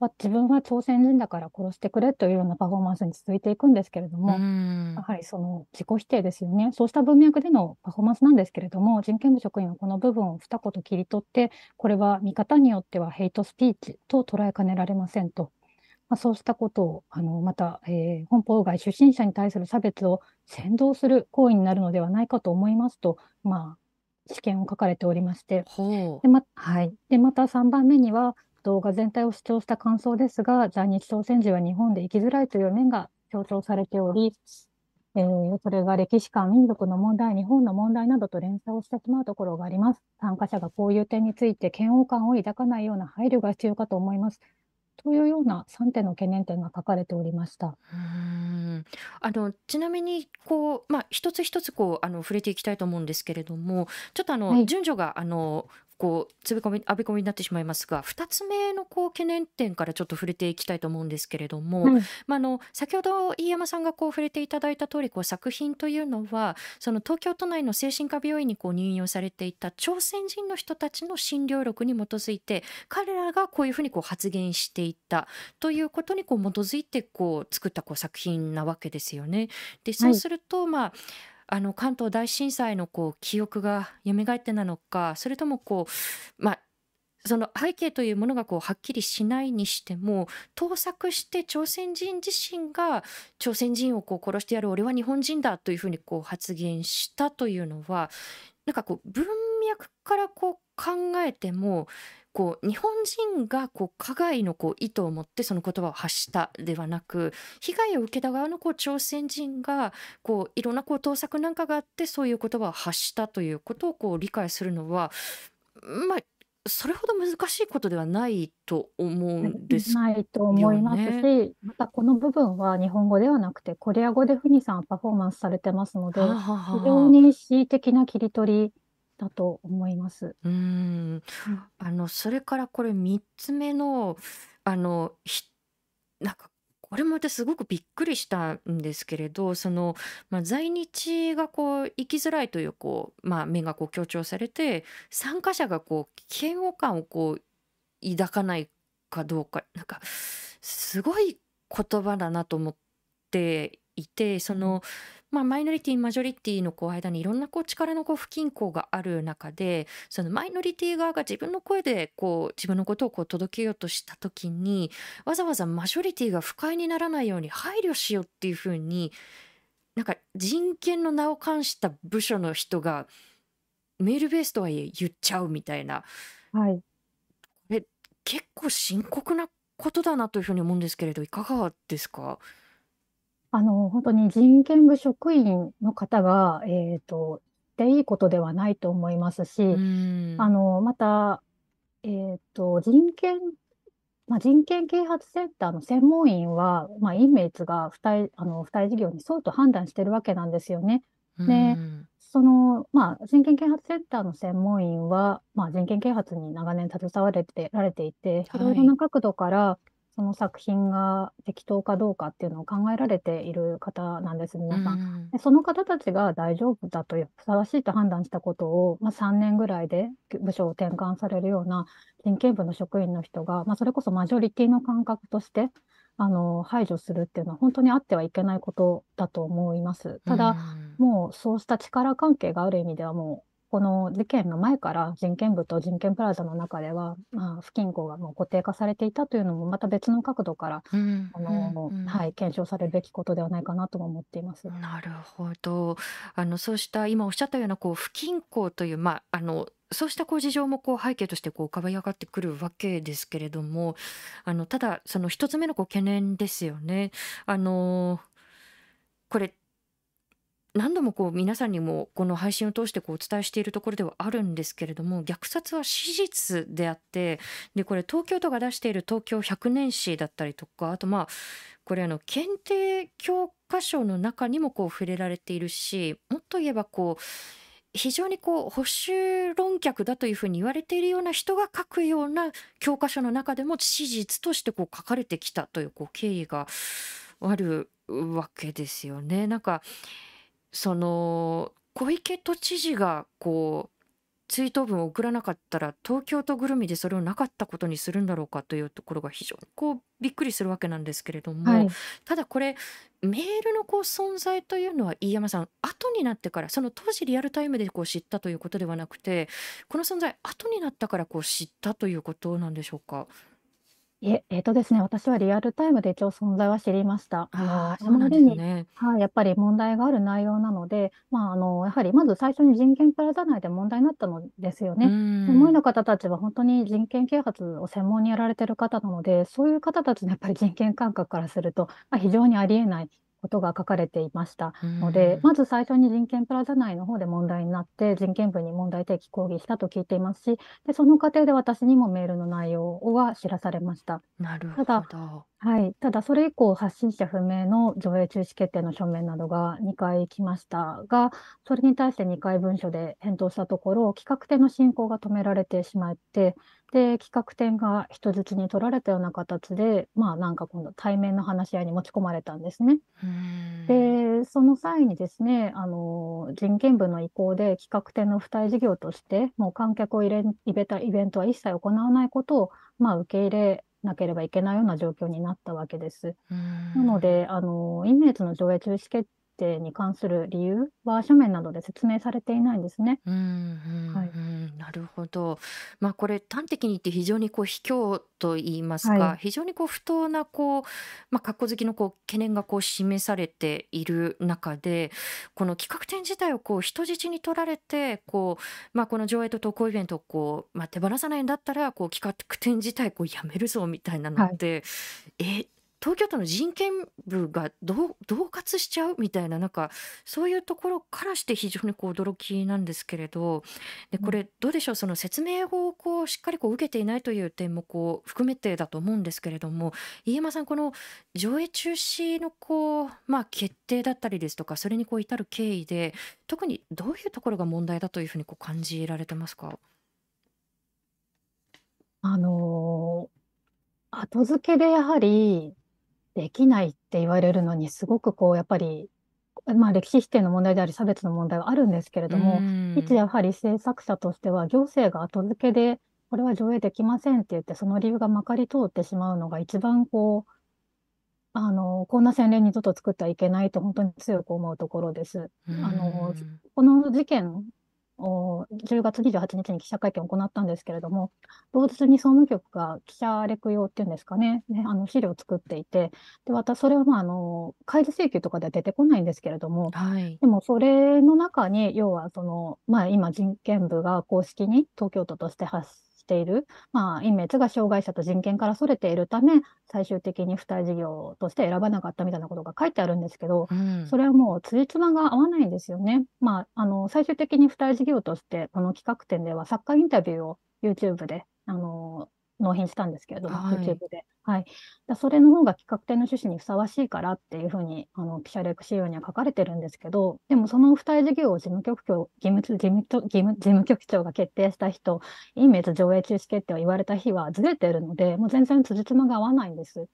[SPEAKER 3] うん、自分は朝鮮人だから殺してくれというようなパフォーマンスに続いていくんですけれども、うん、やはりその自己否定ですよね。そうした文脈でのパフォーマンスなんですけれども、人権部職員はこの部分を二言切り取って、これは見方によってはヘイトスピーチと捉えかねられませんと。まあ、そうしたことを、あのまた、えー、本邦外出身者に対する差別を扇動する行為になるのではないかと思いますと、まあ、試験を書かれておりまして、でまはい、でまた3番目には、動画全体を主張した感想ですが、在日朝鮮人は日本で生きづらいという面が強調されており、えー、それが歴史観、民族の問題、日本の問題などと連鎖をしてしまうところがあります。参加者がこういう点について嫌悪感を抱かないような配慮が必要かと思います。というような3点の懸念点が書かれておりました。
[SPEAKER 1] うんあのちなみにこう、まあ、一つ一つこうあの触れていきたいと思うんですけれどもちょっとあの、はい、順序があのこうつべ込みあべこみになってしまいますが2つ目のこう懸念点からちょっと触れていきたいと思うんですけれども、まあ、あの先ほど飯山さんがこう触れていただいた通りこり作品というのはその東京都内の精神科病院にこう入院をされていた朝鮮人の人たちの診療力に基づいて彼らがこういうふうにこう発言していったということにこう基づいてこう作ったこう作品なわけですよね。でそうすると、まああの関東大震災のこう記憶が蘇ってなのかそれともこうまあその背景というものがこうはっきりしないにしても盗作して朝鮮人自身が朝鮮人をこう殺してやる俺は日本人だというふうにこう発言したというのはなんかこう文脈からこう考えてもこう日本人がこう加害のこう意図を持ってその言葉を発したではなく被害を受けた側のこう朝鮮人がこういろんなこう盗作なんかがあってそういう言葉を発したということをこう理解するのはまあそれほど難しいことではないと思うんです、
[SPEAKER 3] ないと思いますし、またこの部分は日本語ではなくて、コリア語でフニさんはパフォーマンスされてますので、非常に恣意的な切り取りだと思います。
[SPEAKER 1] うん。あの、それからこれ3つ目の、あの、ひなんか、これも私すごくびっくりしたんですけれど、その、まあ、在日がこう生きづらいというこう、まあ、面がこう強調されて、参加者がこう嫌悪感をこう抱かないかどうか、なんかすごい言葉だなと思っていて、その、まあ、マイノリティマジョリティのこう間にいろんなこう力のこう不均衡がある中でそのマイノリティ側が自分の声でこう自分のことをこう届けようとした時にわざわざマジョリティが不快にならないように配慮しようっていうふうになんか人権の名を冠した部署の人がメールベースとはいえ言っちゃうみたいな、
[SPEAKER 3] はい、
[SPEAKER 1] え結構深刻なことだなというふうに思うんですけれどいかがですか？
[SPEAKER 3] あの、本当に人権部職員の方が、えっと、でいいことではないと思いますし、あの、また、えっと、人権、まあ、人権啓発センターの専門員は、まあ、インメイツが付帯、あの、付帯事業にそうと判断してるわけなんですよね。で、その、まあ、人権啓発センターの専門員は、まあ、人権啓発に長年携われてられていて、いろいろな角度から、その作品が適当かどうかっていうのを考えられている方なんです、皆さん。でその方たちが大丈夫だという、ふさわしいと判断したことを、まあ、3年ぐらいで部署を転換されるような人権部の職員の人が、まあ、それこそマジョリティの感覚として、あの排除するっていうのは本当にあってはいけないことだと思います。ただ、もうそうした力関係がある意味ではもうこの事件の前から人権部と人権プラザの中では、まあ、不均衡がもう固定化されていたというのもまた別の角度から、うん、あの、うん、はい、検証されるべきことではないかなとも思っています。
[SPEAKER 1] なるほど。あのそうした今おっしゃったようなこう不均衡という、まあ、あのそうしたこう事情もこう背景としてこう浮かび上がってくるわけですけれどもあのただその一つ目のこう懸念ですよね。あのこれ何度もこう皆さんにもこの配信を通してこうお伝えしているところではあるんですけれども虐殺は史実であってでこれ東京都が出している東京百年史だったりとかあとまあこれあの検定教科書の中にもこう触れられているしもっと言えばこう非常にこう保守論客だというふうに言われているような人が書くような教科書の中でも史実としてこう書かれてきたというこう経緯があるわけですよね。なんかその小池都知事がこう追悼文を送らなかったら東京都ぐるみでそれをなかったことにするんだろうかというところが非常にこうびっくりするわけなんですけれども、はい、ただこれメールのこう存在というのは飯山さん後になってからその当時リアルタイムでこう知ったということではなくてこの存在後になったからこう知ったということなんでしょうか？
[SPEAKER 3] いえ、えっとですね、私はリアルタイムで一応存在は知りました。あの、
[SPEAKER 1] あそうなんで
[SPEAKER 3] まりに、
[SPEAKER 1] すね。
[SPEAKER 3] はい、やっぱり問題がある内容なので、まあ、あの、やはりまず最初に人権プラザ内で問題になったのですよ
[SPEAKER 1] うー
[SPEAKER 3] ね。専門医
[SPEAKER 1] ん。
[SPEAKER 3] の方たちは本当に人権啓発を専門にやられてる方なので、そういう方たちのやっぱり人権感覚からすると、まあ、非常にありえないことが書かれていましたので、
[SPEAKER 1] ん。
[SPEAKER 3] まず最初に人権プラザ内の方で問題になって、人権部に問題提起抗議したと聞いていますし、で、その過程で私にもメールの内容は知らされました。
[SPEAKER 1] なる
[SPEAKER 3] ただ、
[SPEAKER 1] ほど。
[SPEAKER 3] はい。ただ、それ以降、発信者不明の上映中止決定の書面などが2回来ましたが、それに対して2回文書で返答したところ、企画展の進行が止められてしまって、で、企画展が人質に取られたような形で、まあ、なんか今度対面の話し合いに持ち込まれたんですね。で、その際にですね、あの、人権部の意向で企画展の付帯事業として、もう観客を入れ入れたイベントは一切行わないことを、まあ、受け入れなければいけないような状況になったわけです。なの
[SPEAKER 1] ん。
[SPEAKER 3] で、あの、イメージの上映中止決定に関する理由は書面などで説明されていないんですね。
[SPEAKER 1] うん、
[SPEAKER 3] はい。
[SPEAKER 1] うん、うん、なるほど。まあ、これ端的に言って非常にこう卑怯と言います
[SPEAKER 3] はい。
[SPEAKER 1] か、非常にこう不当なこう、まあ、格好好きのこう懸念がこう示されている中で、この企画展自体をこう人質に取られて、こう、まあ、この上映と投稿イベントをこう、まあ、手放さないんだったら、こう企画展自体こうやめるぞみたいなのっ
[SPEAKER 3] はい。
[SPEAKER 1] て、え、東京都の人権部がどう恫喝しちゃうみたいな、なんかそういうところからして非常にこう驚きなんですけれど、で、
[SPEAKER 3] うん。
[SPEAKER 1] これどうでしょう、その説明をこうしっかりこう受けていないという点もこう含めてだと思うんですけれども、飯山さん、この上映中止のこう、まあ、決定だったりですとか、それにこう至る経緯で、特にどういうところが問題だというふうにこう感じられてますか？
[SPEAKER 3] あの、後付けでやはりできないって言われるのに、すごくこうやっぱり、まあ、歴史否定の問題であり、差別の問題はあるんですけれ
[SPEAKER 1] う
[SPEAKER 3] ども、一
[SPEAKER 1] ーん。
[SPEAKER 3] やはり制作者としては、行政が後付けで、これは上映できませんって言って、その理由がまかり通ってしまうのが一番こう、あの、こんな先例二度と作ってはいけないと本当に強く思うところです。
[SPEAKER 1] う
[SPEAKER 3] あの。この事件を10月28日に記者会見を行ったんですけれども、同日に総務局が記者レク用っていうんですかね、ね、あの資料を作っていて、で、またそれはまあ、あの、開示請求とかでは出てこないんですけれども、
[SPEAKER 1] はい。
[SPEAKER 3] でもそれの中に、要はその、まあ、今人権部が公式に東京都として発している、まあ、イメージが障害者と人権から逸れているため、最終的に付帯事業として選ばなかったみたいなことが書いてあるんですけど、
[SPEAKER 1] うん。
[SPEAKER 3] それはもう辻褄が合わないんですよね。まあ、あの、最終的に付帯事業として、この企画展では作家インタビューを YouTube で、あの、納品したんですけれども、
[SPEAKER 1] はい。
[SPEAKER 3] YouTube で。はい。だそれの方が企画展の趣旨にふさわしいからっていうふうに、あの、記者レク資料には書かれてるんですけど、でもその付帯事業を事務局長、義務、事務局、義務、事務局長が決定した日と、イメージ上映中止決定を言われた日はずれてるので、もう全然辻褄が合わないんです。
[SPEAKER 1] う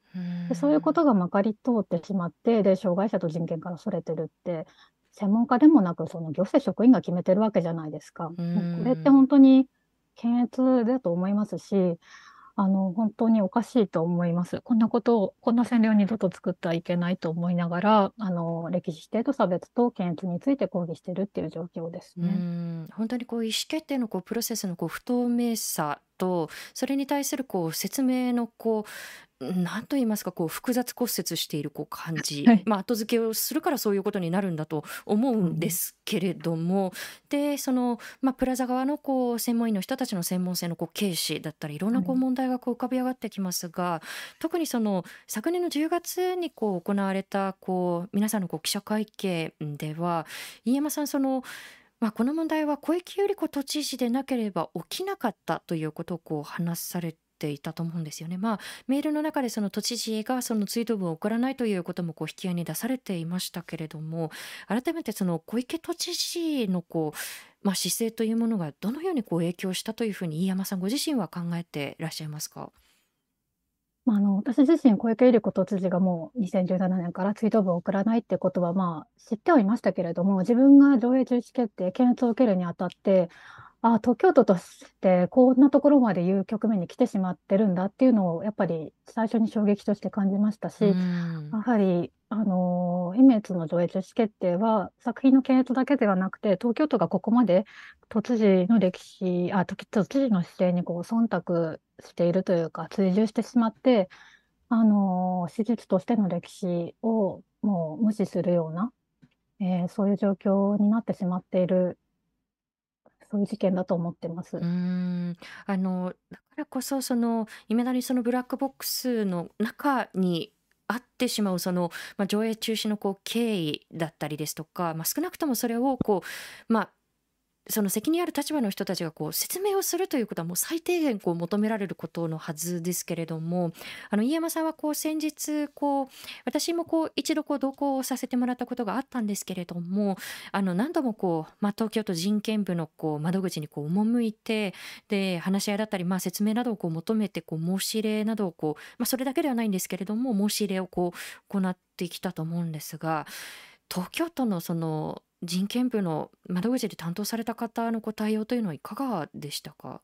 [SPEAKER 3] で、そういうこ。とがまかり通ってしまって、で、障害者と人権から逸れてるって、専門家でもなく、その行政職員が決めてるわけじゃないですか。これって。本当に検閲だと思いますし、あの、本当におかしいと思います。こんなことを、こんな占領を二度と作ってはいけないと思いながら、あの、歴史指定と差別と検閲について抗議してるっていう状況です
[SPEAKER 1] うー
[SPEAKER 3] ね。
[SPEAKER 1] ん、本当にこう意思決定のこうプロセスのこう不透明さと、それに対するこう説明のこう、なんと言いますか、こう複雑骨折しているこう感
[SPEAKER 3] は
[SPEAKER 1] じ。
[SPEAKER 3] い。
[SPEAKER 1] まあ、後付けをするからそういうことになるんだと思う
[SPEAKER 3] うんん。
[SPEAKER 1] ですけれども、で、その、まあ、プラザ側のこう専門医の人たちの専門性のこう軽視だったり、いろんなこう
[SPEAKER 3] はい。
[SPEAKER 1] 問題がこう浮かび上がってきますが、特にその昨年の10月にこう行われたこう皆さんのこう記者会見では、飯山さん、その、まあ、この問題は小池百合子都知事でなければ起きなかったということをこう話されていたと思うんですよね。まあ、メールの中でその都知事がそのツイート文を送らないということもこう引き合いに出されていましたけれども、改めてその小池都知事のこう、まあ、姿勢というものがどのようにこう影響したというふうに飯山さんご自身は考えていらっしゃいますか？
[SPEAKER 3] まあ、あの、私自身、小池百合子都知事がもう2017年から追悼文を送らないってことは、まあ、知ってはいましたけれども、自分が上映中止決定、検閲を受けるにあたって、ああ、東京都としてこんなところまで言う局面に来てしまってるんだっていうのを、やっぱり最初に衝撃として感じましたし、や
[SPEAKER 1] ん。
[SPEAKER 3] はり、あの、イメージの上映中止決定は、作品の検閲だけではなくて、東京都がここまで都知事の歴史、あ、都都知事の姿勢にこう忖度しているというか、追従してしまって、あの、史実としての歴史をもう無視するような、えーそういう状況になってしまっている、そういう事件だと思ってま
[SPEAKER 1] う
[SPEAKER 3] す。
[SPEAKER 1] ーん。あの、だからこそ、その、いまだにそのブラックボックスの中にあってしまう、その、まあ、上映中止のこう経緯だったりですとか、まあ、少なくともそれをこう、まあ、その責任ある立場の人たちがこう説明をするということはもう最低限こう求められることのはずですけれども、あの飯山さんはこう先日こう私もこう一度こう同行させてもらったことがあったんですけれども、あの何度もこう、まあ、東京都人権部のこう窓口にこう赴いて、で、話し合いだったり、まあ、説明などをこう求めてこう申し入れなどをこう、まあ、それだけではないんですけれども、申し入れをこう行ってきたと思うんですが、東京都のその人権部の窓口で担当された方のご対応というのはいかがでしたか？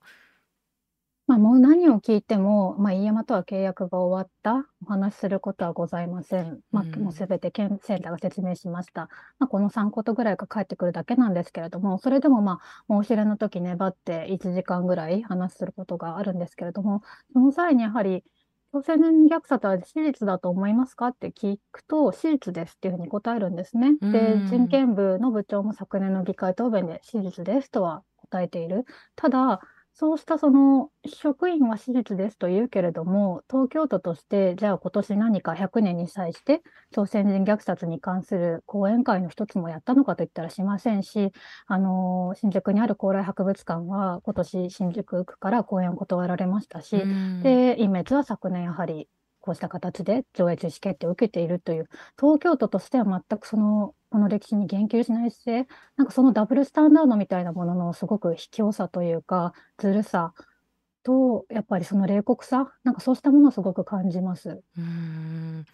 [SPEAKER 3] ま、もう何を聞いても、ま、飯山とは契約が終わった、お話しすることはございません。
[SPEAKER 1] う
[SPEAKER 3] ま、もうん全て県センターが説明しました。ま、この3ことぐらいが返ってくるだけなんですけれども、それでも、ま、申し入れの時粘って1時間ぐらい話することがあるんですけれども、その際にやはり「朝鮮人虐殺は事実だと思いますか？」って聞くと「史実です」っていう風に答えるんですね。
[SPEAKER 1] う
[SPEAKER 3] で、人
[SPEAKER 1] ん。
[SPEAKER 3] 権部の部長も昨年の議会答弁で「史実です」とは答えている。ただ、そうしたその職員は「史実です」と言うけれども、東京都としてじゃあ今年何か100年に際して朝鮮人虐殺に関する講演会の一つもやったのかと言ったらしませんし、あの、新宿にある高麗博物館は今年新宿区から講演を断られました
[SPEAKER 1] う
[SPEAKER 3] し、
[SPEAKER 1] ん。
[SPEAKER 3] で、陰滅は昨年やはりこうした形で上映中止決定を受けているという、東京都としては全くその、この歴史に言及しない姿勢、なんかそのダブルスタンダードみたいなもののすごく卑怯さというか、ずるさと、やっぱりその冷酷さ、なんかそうしたものをすごく感じます。
[SPEAKER 1] うん。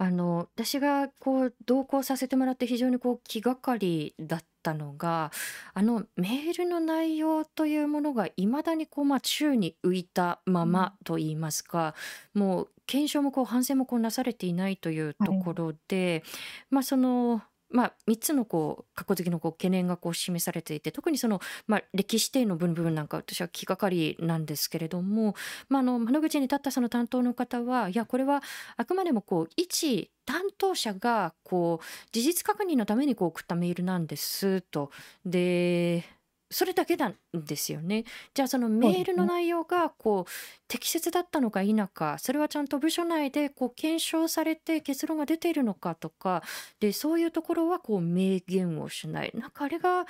[SPEAKER 1] あの、私がこう同行させてもらって非常にこう気がかりだったのが、あのメールの内容というものが未だにこう、ま、宙に浮いたま
[SPEAKER 3] うん。
[SPEAKER 1] まと言いますか、もう検証もこう反省もこうなされていないという
[SPEAKER 3] はい。
[SPEAKER 1] ところで、ま、その、まあ、3つのこう、過去的のこう懸念がこう示されていて、特にその、まあ、歴史定の部分なんか私は気がかりなんですけれども、ま、あの窓口に立ったその担当の方は、いや、これはあくまでもこう一担当者がこう事実確認のためにこう送ったメールなんですと。で、それだけなんですよね。じゃあそのメー。ルの内容がこう適切だったのか否か、それはちゃんと部署内でこう検証されて結論が出ているのかとか、で、そういうところはこう明言をしない。なんかあれが、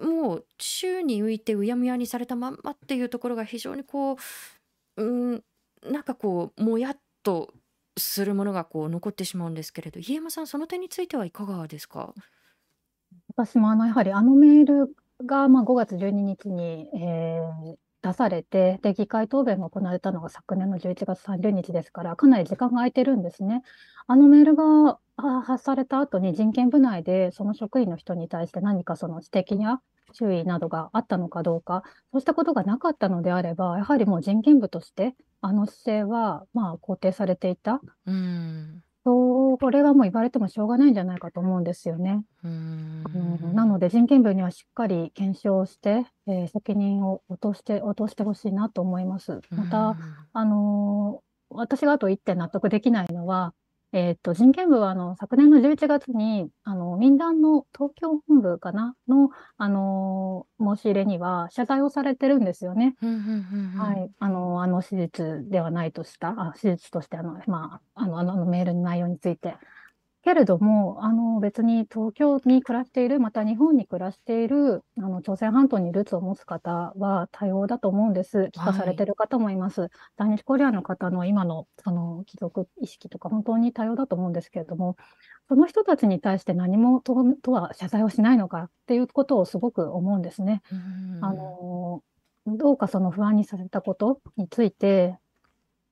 [SPEAKER 1] もう宙に浮いてうやむやにされたまんまっていうところが非常にこう、うーん、なんかこうもやっとするものがこう残ってしまうんですけれど、飯山さんその点についてはいかがですか？
[SPEAKER 3] 私もあのやはりあのメールが、ま、5月12日に、ええ、出されて、で、議会答弁が行われたのが昨年の11月30日ですから、かなり時間が空いてるんですね。あのメールが、発された後に人権部内でその職員の人に対して何かその指摘や注意などがあったのかどうか、そうしたことがなかったのであれば、やはりもう人権部として、あの姿勢は、まあ、肯定されていた。
[SPEAKER 1] うん。
[SPEAKER 3] これはもう言われてもしょうがないんじゃないかと思うんですよね。
[SPEAKER 1] うー
[SPEAKER 3] あの、なの
[SPEAKER 1] ん。
[SPEAKER 3] で人権部にはしっかり検証して、ええ、責任を落として落として欲しいなと思います。また、
[SPEAKER 1] ん。
[SPEAKER 3] あの、私があと1点納得できないのは、えっと、人権部はあの昨年の11月に、あの、民団の東京本部かな？の、あの、申し入れには謝罪をされてるんですよね。はい。あのあの史実ではないとした、あ、史実としてあの、まあ、あのあのメールの内容について。けれども、あの別に東京に暮らしている、また日本に暮らしている、あの朝鮮半島にルーツを持つ方は多様だと思うんです。帰化さ
[SPEAKER 1] はい。
[SPEAKER 3] れてる方もいます。在日コリアンの方の今のその帰属意識とか本当に多様だと思うんですけれども、その人たちに対して何もと都は謝罪をしないのかっていうことをすごく思うんですね。
[SPEAKER 1] うー
[SPEAKER 3] あ
[SPEAKER 1] ん。
[SPEAKER 3] の、どうかその不安にさせたことについて、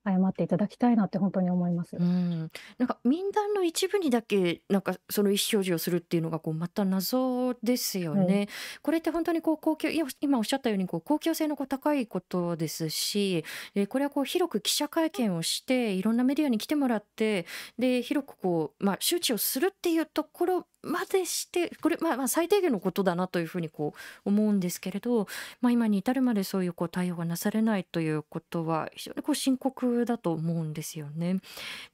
[SPEAKER 3] 謝っていただきたいなってほんとに思います。
[SPEAKER 1] うーん。なんか民団の一部にだけ、なんかその意思表示をするっていうのがこうまた謎ですよ
[SPEAKER 3] はい。
[SPEAKER 1] ね。これってほんとにこう公共今おっしゃったようにこう公共性のこう高いことですし、え、これはこう広く記者会見をして、いろんなメディアに来てもらって、で、広くこう、ま、周知をするっていうところまでしてこれ、まあ、まあ最低限のことだなというふうにこう思うんですけれど、まあ、今に至るまでそういうこう対応がなされないということは非常にこう深刻だと思うんですよね。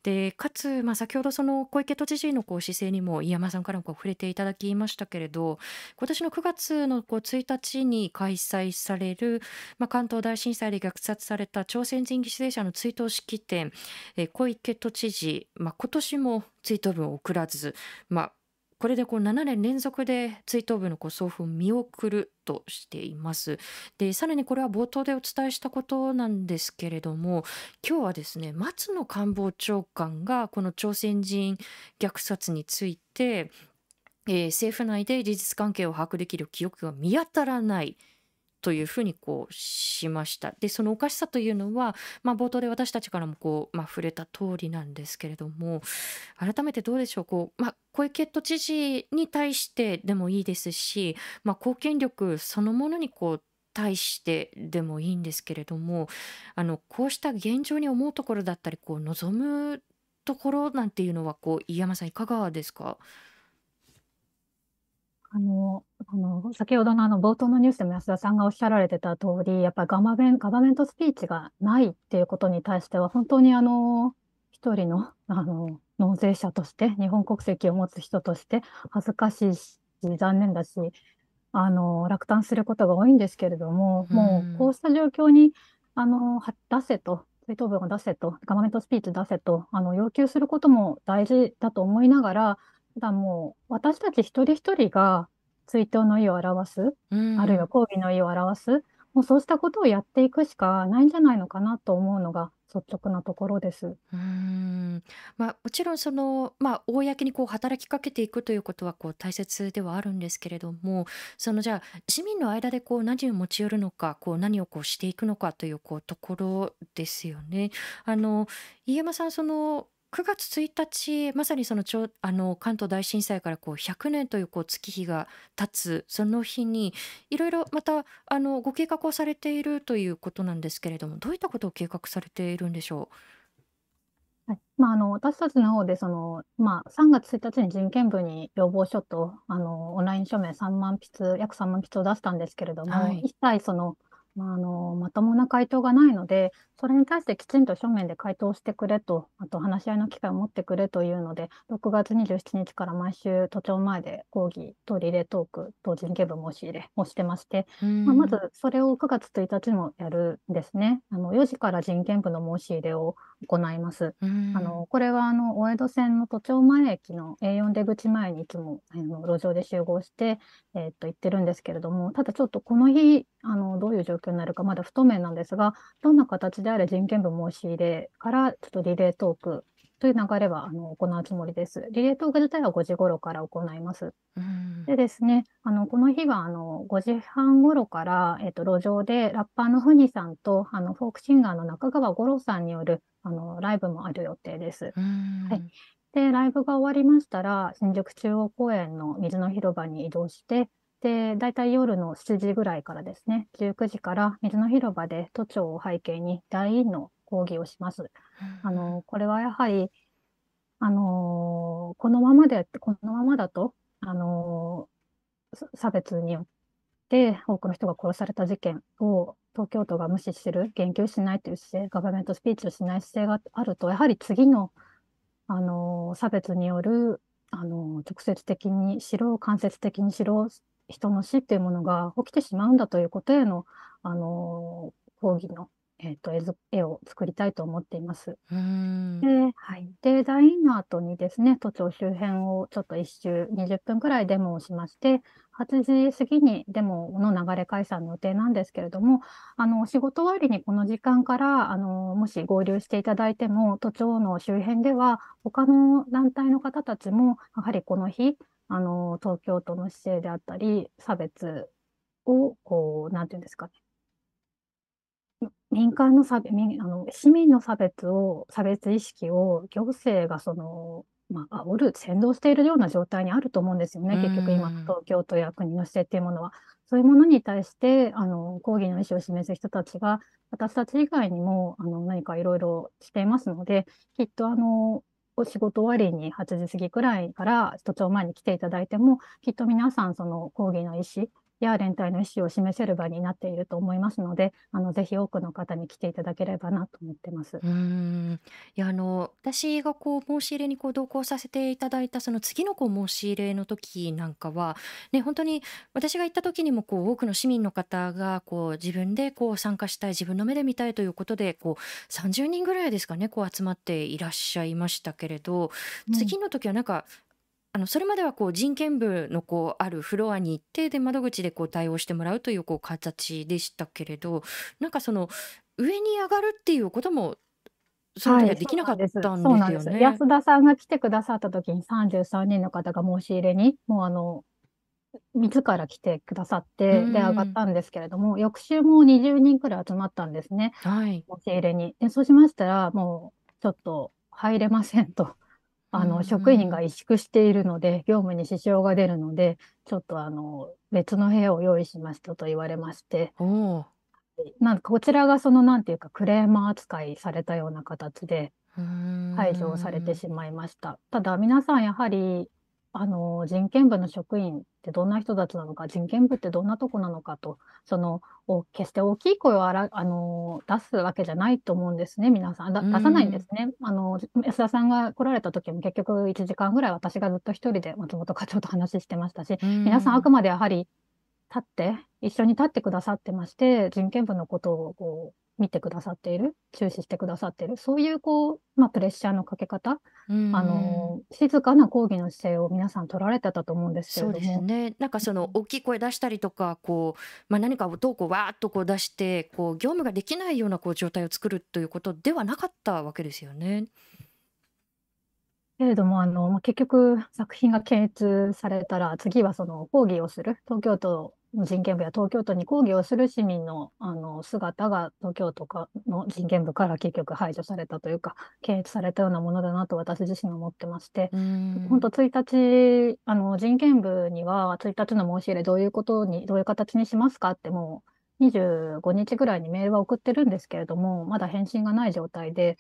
[SPEAKER 1] でかつ、まあ、先ほどその小池都知事のこう姿勢にも飯山さんからもこう触れていただきましたけれど今年の9月のこう1日に開催される、まあ、関東大震災で虐殺された朝鮮人犠牲者の追悼式典、え小池都知事、まあ、今年も追悼文を送らず、まあ、これでこう7年連続で追悼文のこう送付を見送るとしています。でさらにこれは冒頭でお伝えしたことなんですけれども今日はですね松野官房長官がこの朝鮮人虐殺について、えー政府内で事実関係を把握できる記憶が見当たらないというふうにこうしました。でそのおかしさというのは、まあ、冒頭で私たちからもこう、まあ、触れた通りなんですけれども改めてどうでしょうこう、まあ、小池都知事に対してでもいいですし、まあ、公権力そのものにこう対してでもいいんですけれどもあのこうした現状に思うところだったりこう望むところなんていうのはこう飯山さんいかがですか？
[SPEAKER 3] あの、あの、先ほどのあの冒頭のニュースでも安田さんがおっしゃられてた通り、やっぱりガバメン、ガバメントスピーチがないっていうことに対しては、本当にあの、一人の、あの、納税者として、日本国籍を持つ人として、恥ずかしいし、残念だし、あの、落胆することが多いんですけれども、もう、こうした状況に、あの、は出せと、追悼文を出せと、ガバメントスピーチ出せと、あの、要求することも大事だと思いながら、ただもう、私たち一人一人が追悼の意を表す、
[SPEAKER 1] うん
[SPEAKER 3] あるいは抗議の意を表す、もうそうしたことをやっていくしかないんじゃないのかなと思うのが率直なところです。
[SPEAKER 1] うーんまあ、もちろんその、まあ、公にこう働きかけていくということはこう大切ではあるんですけれどもそのじゃあ市民の間でこう何を持ち寄るのかこう何をこうしていくのかというこうところですよね。あの飯山さんその9月1日まさにそのちょあの関東大震災からこう100年というこう月日が経つその日にいろいろまたあのご計画をされているということなんですけれどもどういったことを計画されているんでしょ
[SPEAKER 3] はい。まあ、あの私たちの方でその、まあ、3月1日に人権部に要望書とあのオンライン署名3万筆、約3万筆を出したんですけれども、
[SPEAKER 1] はい。
[SPEAKER 3] 一切その、まあ、あのまともな回答がないので、それに対してきちんと書面で回答してくれと、あと話し合いの機会を持ってくれというので、6月27日から毎週都庁前で講義とリレートークと人権部申し入れをしてまして、
[SPEAKER 1] う。
[SPEAKER 3] まあ、まずそれを9月1日にもやるんですね。あの4時から人権部の申し入れを行います。
[SPEAKER 1] うん
[SPEAKER 3] あのこれはあの大江戸線の都庁前駅の A4 出口前にいつもあの路上で集合して、えーっと行ってるんですけれども、ただちょっとこの日あのどういう状況になるかまだ不透明なんですが、どんな形であれ人権部申し入れからちょっとリレートークという流れはあの行うつもりです。リレートーク自体は5時頃から行います。
[SPEAKER 1] うん
[SPEAKER 3] でですね、あのこの日はあの5時半頃から、えっと、路上でラッパーのフニさんとあのフォークシンガーの中川五郎さんによるあのライブもある予定です。
[SPEAKER 1] うん
[SPEAKER 3] はいで、ライブが終わりましたら、新宿中央公園の水の広場に移動して、で、だいたい夜の7時ぐらいからですね、19時から水の広場で都庁を背景に大委員の講義をします。あの、これはやはり、あのこのままで、このままだと、あのさ差別によって多くの人が殺された事件を東京都が無視する、言及しないという姿勢、ガバメントスピーチをしない姿勢があると、やはり次の、あの差別による、あの直接的にしろ、間接的にしろ、人の死っていうものが起きてしまうんだということへの、あの講義の、えーと絵図絵を作りたいと思っています。
[SPEAKER 1] うん
[SPEAKER 3] で、はい。で、大委員の後にですね、都庁周辺をちょっと一周20分くらいデモをしまして、8時過ぎにデモの流れ解散の予定なんですけれども、あの、仕事終わりにこの時間から、あの、もし合流していただいても、都庁の周辺では、他の団体の方たちも、やはりこの日、あの、東京都の姿勢であったり、差別を、こう、なんていうんですかね、民間の差別、民あの市民の差別を、差別意識を行政がその、まあ、煽る、扇動しているような状態にあると思うんですよね。結局今東京都や国の姿勢っていうものは。そういうものに対して、あの、抗議の意思を示す人たちが、私たち以外にも、あの、何かいろいろしていますので、きっとあの、お仕事終わりに8時過ぎくらいから都庁前に来ていただいても、きっと皆さんその抗議の意思や連帯の意思を示せる場になっていると思いますので、あのぜひ多くの方に来ていただければなと思ってます。
[SPEAKER 1] うーん。いや、あの、私がこう申し入れにこう同行させていただいたその次のこう申し入れの時なんかは、ね、本当に私が行った時にもこう多くの市民の方がこう自分でこう参加したい、自分の目で見たいということで、こう30人ぐらいですかね、こう集まっていらっしゃいましたけれど、
[SPEAKER 3] うん。
[SPEAKER 1] 次の時はなんかあのそれまではこう人権部のこうあるフロアに行ってで窓口でこう対応してもらうというこう形でしたけれどなんかその上に上がるっていうこともその
[SPEAKER 3] はい、
[SPEAKER 1] 時はできなかっ。たんで
[SPEAKER 3] す。
[SPEAKER 1] すよね。
[SPEAKER 3] 安田さんが来てくださった時に33人の方が申し入れに、もうあの、自ら来てくださっ
[SPEAKER 1] う
[SPEAKER 3] て、で、上がっ
[SPEAKER 1] ん。
[SPEAKER 3] たんですけれども、翌週も20人くらい集まったんですね。
[SPEAKER 1] はい。
[SPEAKER 3] 申し入れに。で、そうしましたら、もうちょっと入れませんと。
[SPEAKER 1] う
[SPEAKER 3] あの、職員が
[SPEAKER 1] ん。
[SPEAKER 3] 萎縮しているので、業務に支障が出るので、ちょっとあの、別の部屋を用意しましたと言われまして、
[SPEAKER 1] おお。
[SPEAKER 3] なんかこちらがその、なんていうか、クレーマー扱いされたような形で
[SPEAKER 1] うー
[SPEAKER 3] 排除をされて
[SPEAKER 1] ん。
[SPEAKER 3] しまいました。ただ、皆さんやはり、あの、人権部の職員ってどんな人たちなのか、人権部ってどんなとこなのかと、その、お決して大きい声をあら、あの、出すわけじゃないと思うんですね、皆さん。出さないんで
[SPEAKER 1] ん。
[SPEAKER 3] すね。あの、安田さんが来られた時も結局1時間ぐらい私がずっと一人で松本課長と話してましたし、
[SPEAKER 1] う
[SPEAKER 3] 皆さんあく
[SPEAKER 1] ん。
[SPEAKER 3] までやはり立って、一緒に立ってくださってまして、人権部のことをこう見てくださっている、注視してくださっている、そういうこう、まあ、プレッシャーのかけ方、
[SPEAKER 1] う
[SPEAKER 3] あ
[SPEAKER 1] ん。
[SPEAKER 3] の、静かな抗議の姿勢を皆さん取られてたと思うんですけ
[SPEAKER 1] そうです
[SPEAKER 3] れども、
[SPEAKER 1] ね。なんかその大きい声出したりとか、こう、まあ、何か音をこうわーっとこう出して、こう業務ができないようなこう状態を作るということではなかったわけですよね。
[SPEAKER 3] けれども、あの、まあ、結局作品が検閲されたら、次はその抗議をする、東京都の人権部や東京都に抗議をする市民の、あの姿が東京都かの人権部から結局排除されたというか、検閲されたようなものだなと私自身思ってまして、
[SPEAKER 1] う
[SPEAKER 3] 本当
[SPEAKER 1] ん。
[SPEAKER 3] 1日、あの人権部には1日の申し入れどういうことに、どういう形にしますかってもう25日ぐらいにメールは送ってるんですけれども、まだ返信がない状態で、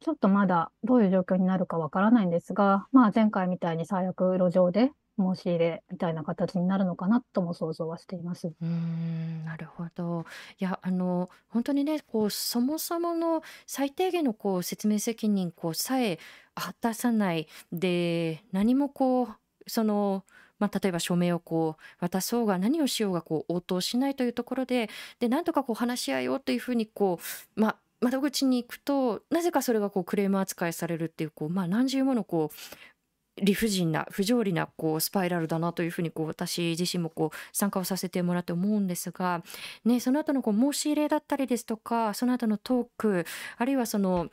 [SPEAKER 3] ちょっとまだどういう状況になるかわからないんですが、まあ前回みたいに最悪路上で申し入れみたいな形になるのかなとも想像はしています。
[SPEAKER 1] うん、なるほど。いや、あの、本当にね、こう、そもそもの最低限のこう説明責任こうさえ果たさない。で、何もこう、その、まあ、例えば署名をこう渡そうが何をしようがこう応答しないというところで、で、なんとかこう話し合いをというふうにこう、まあ、窓口に行くと、なぜかそれがこうクレーム扱いされるっていう、こう、まあ、何重ものこう、理不尽な不条理なこうスパイラルだなというふうにこう私自身もこう参加をさせてもらって思うんですが、ね、その後のこう申し入れだったりですとかその後のトークあるいはその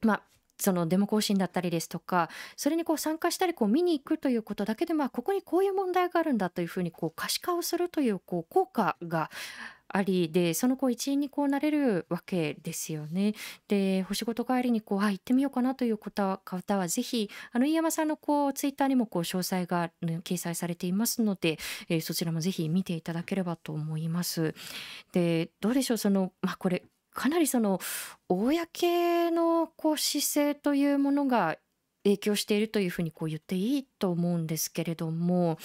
[SPEAKER 1] まあそのデモ行進だったりですとかそれにこう参加したりこう見に行くということだけでまあここにこういう問題があるんだというふうにこう可視化をするというこう効果がありでそのこう一員にこうなれるわけですよね。でお仕事帰りにこうあ行ってみようかなという方は方はぜひあの飯山さんのこうツイッターにもこう詳細が、ね、掲載されていますので、えーそちらもぜひ見ていただければと思います。でどうでしょうそのまあこれかなりその公のこう姿勢というものが影響しているというふうにこう言っていいと思うんですけれども、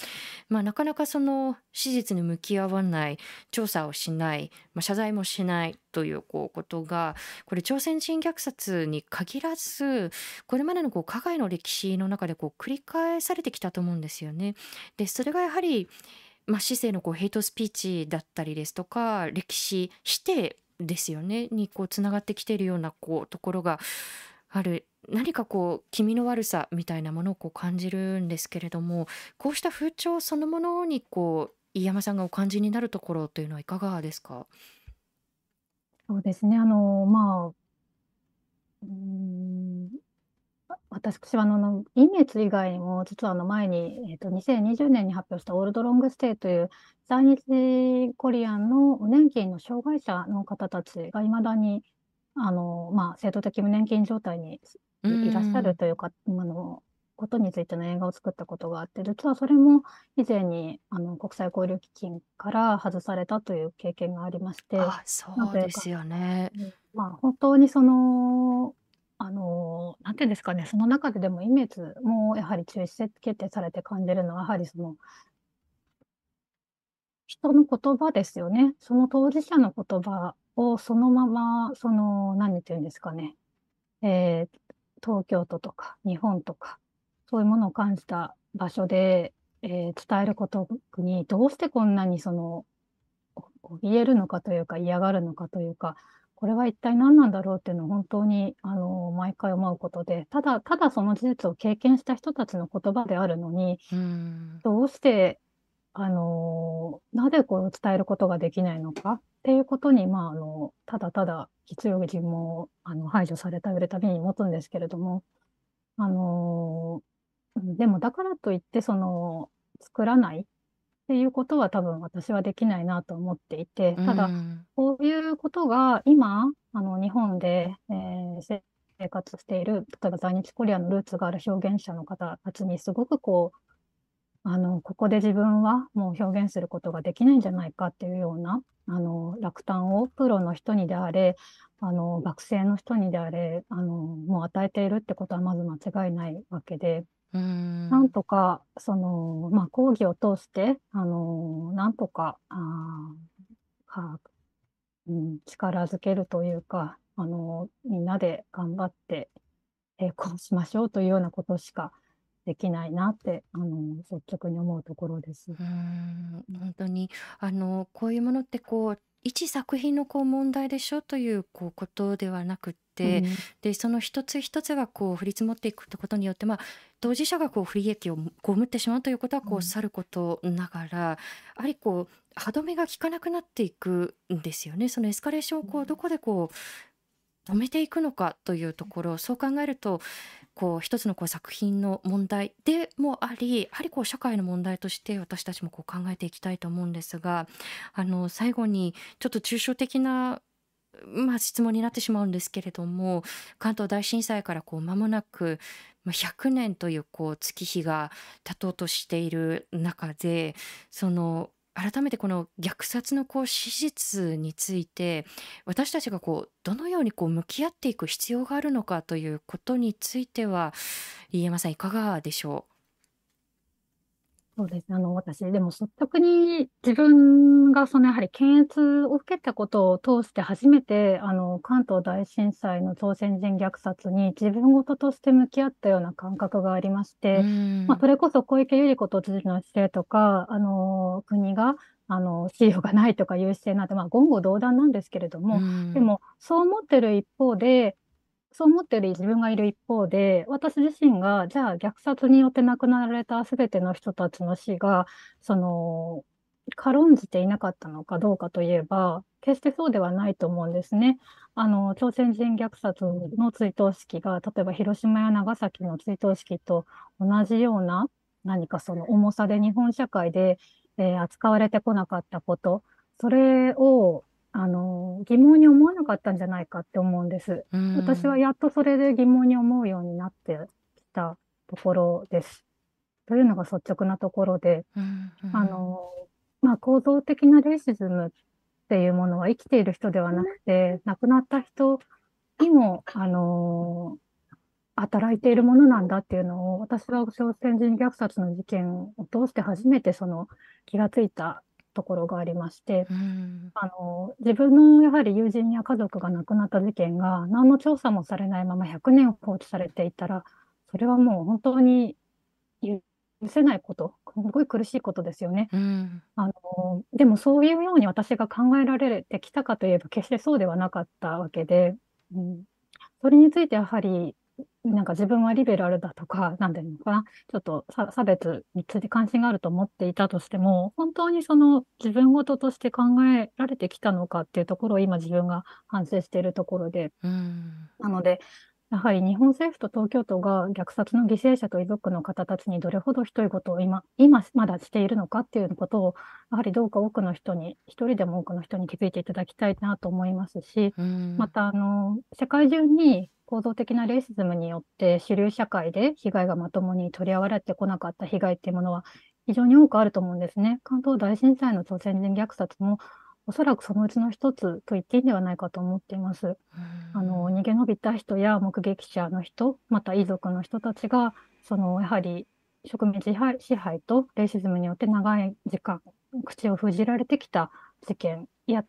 [SPEAKER 1] まあ、なかなかその史実に向き合わない調査をしない、まあ、謝罪もしないというこうことがこれ朝鮮人虐殺に限らずこれまでのこう加害の歴史の中でこう繰り返されてきたと思うんですよね。でそれがやはりまあ、市政のこうヘイトスピーチだったりですとか歴史否定ですよねにこうつながってきているようなこうところがある何かこう気味の悪さみたいなものをこう感じるんですけれどもこうした風潮そのものにこう飯山さんがお感じになるところというのはいかがですか？
[SPEAKER 3] そうですね。あの、まあ、うん、私はあの、イメツ以外にも、実はあの前に、えっと、2020年に発表したオールドロングステイという、在日コリアンの無年金の障害者の方たちがいまだに、あの、まあ、制度的無年金状態にいいらっしゃる
[SPEAKER 1] ん
[SPEAKER 3] というか、あの、ことについての映画を作ったことがあって、実はそれも以前にあの国際交流基金から外されたという経験がありまして、
[SPEAKER 1] あそ
[SPEAKER 3] う
[SPEAKER 1] ですよね。
[SPEAKER 3] うんまあ、本当にその、あの、なんていうんですかね、その中ででもイメージもやはり中止決定されて感じるのは、やはりその人の言葉ですよね。その当事者の言葉をそのまま、その、何て言うんですかね、えー東京都とか日本とか、そういうものを感じた場所で、えー伝えることに、どうしてこんなにその、お怯えるのかというか、嫌がるのかというか、これは一体何なんだろうっていうのを本当に、あの、毎回思うことで、ただただその事実を経験した人たちの言葉であるのに、
[SPEAKER 1] うん。
[SPEAKER 3] どうして、あの、なぜこう伝えることができないのか？っていうことに、まあ、あの、ただただ必要疑問をあの排除された売るたびに持つんですけれども、あの、うんでもだからといって、その、作らないっていうことは多分私はできないなと思っていて、ただ、
[SPEAKER 1] うん
[SPEAKER 3] こういうことが今、あの日本で、えー生活している、例えば在日コリアンのルーツがある表現者の方たちにすごくこう、あの、ここで自分はもう表現することができないんじゃないかっていうような、あの、落胆をプロの人にであれ、あの、学生の人にであれ、あの、もう与えているってことはまず間違いないわけで、
[SPEAKER 1] うん。
[SPEAKER 3] なんとか、その、まあ、講義を通して、あの、なんとか、あーか、うん、力づけるというか、あの、みんなで頑張って、えーこうしましょうというようなことしかできないなって、あの、率直に思うところです。
[SPEAKER 1] うーん、本当にあのこういうものってこう一作品のこう問題でしょというこうことではなくって、
[SPEAKER 3] うん
[SPEAKER 1] でその一つ一つがこう降り積もっていくってことによって、まあ、当事者がこう不利益を被ってしまうということはこ
[SPEAKER 3] う
[SPEAKER 1] うん去ることながら、やはりこう歯止めが効かなくなっていくんですよね。そのエスカレーションをこ
[SPEAKER 3] う
[SPEAKER 1] うんどこでこう止めていくのかというところそう考えるとこう一つのこう作品の問題でもありやはりこう社会の問題として私たちもこう考えていきたいと思うんですがあの最後にちょっと抽象的な、まあ、質問になってしまうんですけれども関東大震災からこう間もなく100年というこう月日が経とうとしている中でその改めてこの虐殺のこう史実について私たちがこうどのようにこう向き合っていく必要があるのかということについては飯山さん。いかがでしょう？
[SPEAKER 3] そうですね。あの、私、でも率直に自分がそのやはり検閲を受けたことを通して初めて、あの、関東大震災の朝鮮人虐殺に自分事として向き合ったような感覚がありまし
[SPEAKER 1] う。
[SPEAKER 3] て、
[SPEAKER 1] ん
[SPEAKER 3] まあ、それこそ小池百合子都知事の姿勢とか、あの、国が、あの、資料がないとかいう姿勢なんて、まあ、言語道断なんですけれども、
[SPEAKER 1] うん
[SPEAKER 3] でも、そう思ってる一方で、そう思ってる自分がいる一方で、私自身が、じゃあ虐殺によって亡くなられたすべての人たちの死が、その、軽んじていなかったのかどうかといえば、決してそうではないと思うんですね。あの、朝鮮人虐殺の追悼式が、例えば広島や長崎の追悼式と同じような、何かその重さで日本社会で、えー扱われてこなかったこと、それを、あの、疑問に思わなかったんじゃないかって思うんです。
[SPEAKER 1] うん
[SPEAKER 3] 私はやっとそれで疑問に思うようになってきたところです。というのが率直なところで、
[SPEAKER 1] うんうん
[SPEAKER 3] あの、まあ、構造的なレイシズムっていうものは生きている人ではなくて、亡くなった人にも、あの、働いているものなんだっていうのを、私は朝鮮人虐殺の事件を通して初めてその気がついたところがありまして、
[SPEAKER 1] うん。
[SPEAKER 3] あの、自分のやはり友人や家族が亡くなった事件が何の調査もされないまま100年放置されていたら、それはもう本当に許せないこと、すごい苦しいことですよね。
[SPEAKER 1] うん。
[SPEAKER 3] あの、でもそういうように私が考えられてきたかといえば決してそうではなかったわけで、うん、それについてやはり、なんか自分はリベラルだとか、なんていうのかな、ちょっと差差別について関心があると思っていたとしても、本当にその自分事として考えられてきたのかっていうところを今自分が反省しているところで、
[SPEAKER 1] うん。
[SPEAKER 3] なので、やはり日本政府と東京都が虐殺の犠牲者と遺族の方たちにどれほどひどいことを今、今まだしているのかっていうことを、やはりどうか多くの人に、一人でも多くの人に気づいていただきたいなと思いますし、
[SPEAKER 1] うん
[SPEAKER 3] また、あの、世界中に構造的なレイシズムによって主流社会で被害がまともに取り上げられてこなかった被害っていうものは非常に多くあると思うんですね。関東大震災の朝鮮人虐殺も、おそらくそのうちの一つと言っていいんではないかと思っています。あの逃げ延びた人や目撃者の人、また遺族の人たちが、そのやはり植民地支配とレイシズムによって長い時間、口を封じられてきた事件や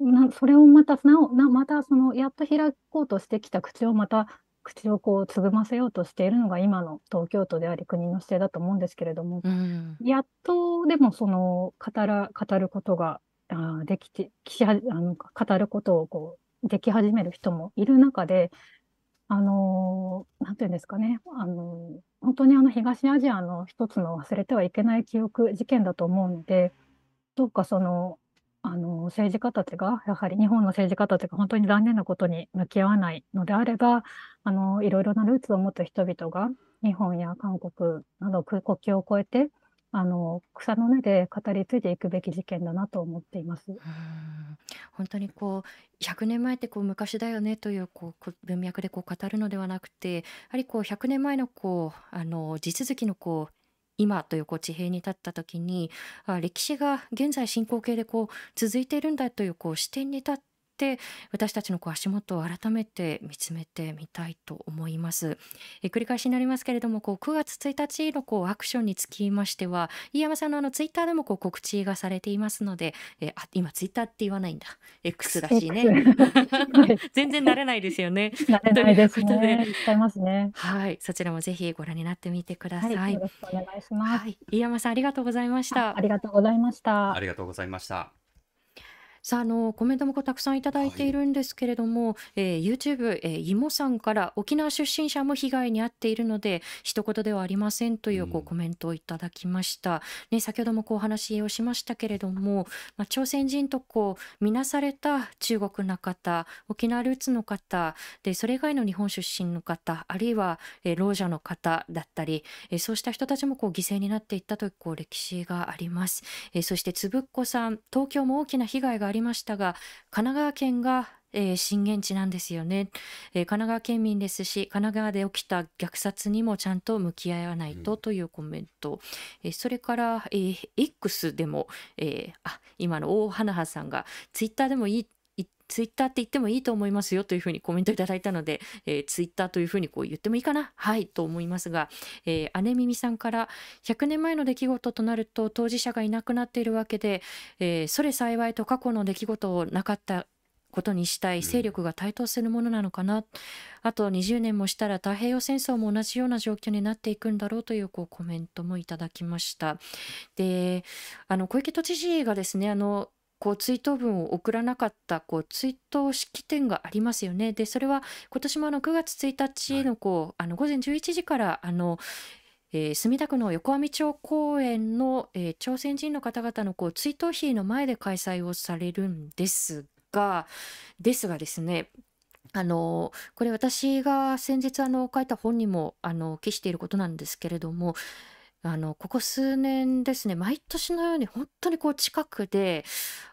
[SPEAKER 3] なそれをまたなおなまたそのやっと開こうとしてきた口をまた口をこうつぐませようとしているのが今の東京都であり国の姿勢だと思うんですけれども、
[SPEAKER 1] うん、
[SPEAKER 3] やっとでもその語ら語ることがあできてきしあの語ることをこうでき始める人もいる中であのなんていうんですかね。あの本当にあの東アジアの一つの忘れてはいけない記憶事件だと思うのでどうかそのあの政治家たちが、やはり日本の政治家たちが本当に残念なことに向き合わないのであれば、あのいろいろなルーツを持つ人々が、日本や韓国など国境を越えて、あの草の根で語り継いでいくべき事件だなと思っています。
[SPEAKER 1] 本当にこう100年前ってこう昔だよねというこう文脈でこう語るのではなくてやはりこう100年前のこうあの地続きのこう今というこう地平に立った時にあ歴史が現在進行形でこう続いているんだというこう視点に立って私たちのこう足元を改めて見つめてみたいと思います。え繰り返しになりますけれどもこう9月1日のこうアクションにつきましては飯山さんのあのツイッターでもこう告知がされていますのでえあ今ツイッターって言わないんだ X らしいね 全然慣れないですよね。
[SPEAKER 3] 慣れないですね。使いますね。
[SPEAKER 1] はいそちらもぜひご覧になってみてください。
[SPEAKER 3] はい、よろしくお願いします。
[SPEAKER 1] はい、飯山さんありがとうございました
[SPEAKER 3] ありがとうございました
[SPEAKER 2] ありがとうございました。
[SPEAKER 1] さあ、あの、コメントもたくさんいただいているんですけれども、えー YouTube、えー、イモさんから沖縄出身者も被害に遭っているので、一言ではありませんというこうコメントをいただきました。ね、先ほどもこうお話をしましたけれども、まあ、朝鮮人とこう見なされた中国の方、沖縄ルーツの方、で、それ以外の日本出身の方、あるいは、えー老者の方だったり、えーそうした人たちもこう犠牲になっていったというこう歴史があります。えーそしてつぶっこさん、東京も大きな被害がありましたが神奈川県がえー、震源地なんですよね、えー、神奈川県民ですし神奈川で起きた虐殺にもちゃんと向き合わないとというコメント、うん、えー、それから、えー、X でも、えー、あ今の大花葉さんがツイッターでもいいツイッターって言ってもいいと思いますよというふうにコメントいただいたので、えー、ツイッターというふうにこう言ってもいいかな？はいと思いますが、えー、姉耳さんから100年前の出来事となると当事者がいなくなっているわけで、えー、それ幸いと過去の出来事をなかったことにしたい勢力が台頭するものなのかな、うん、あと20年もしたら太平洋戦争も同じような状況になっていくんだろうというこうコメントもいただきました。であの小池都知事がですねあのこう追悼文を送らなかったこう追悼式典がありますよね。でそれは今年もあの9月1日のこう、はい、あの午前11時からあのえー、墨田区の横網町公園の、えー、朝鮮人の方々のこう追悼碑の前で開催をされるんですがですがですねあのこれ私が先日あの書いた本にもあの記していることなんですけれどもあのここ数年ですね毎年のように本当にこう近くで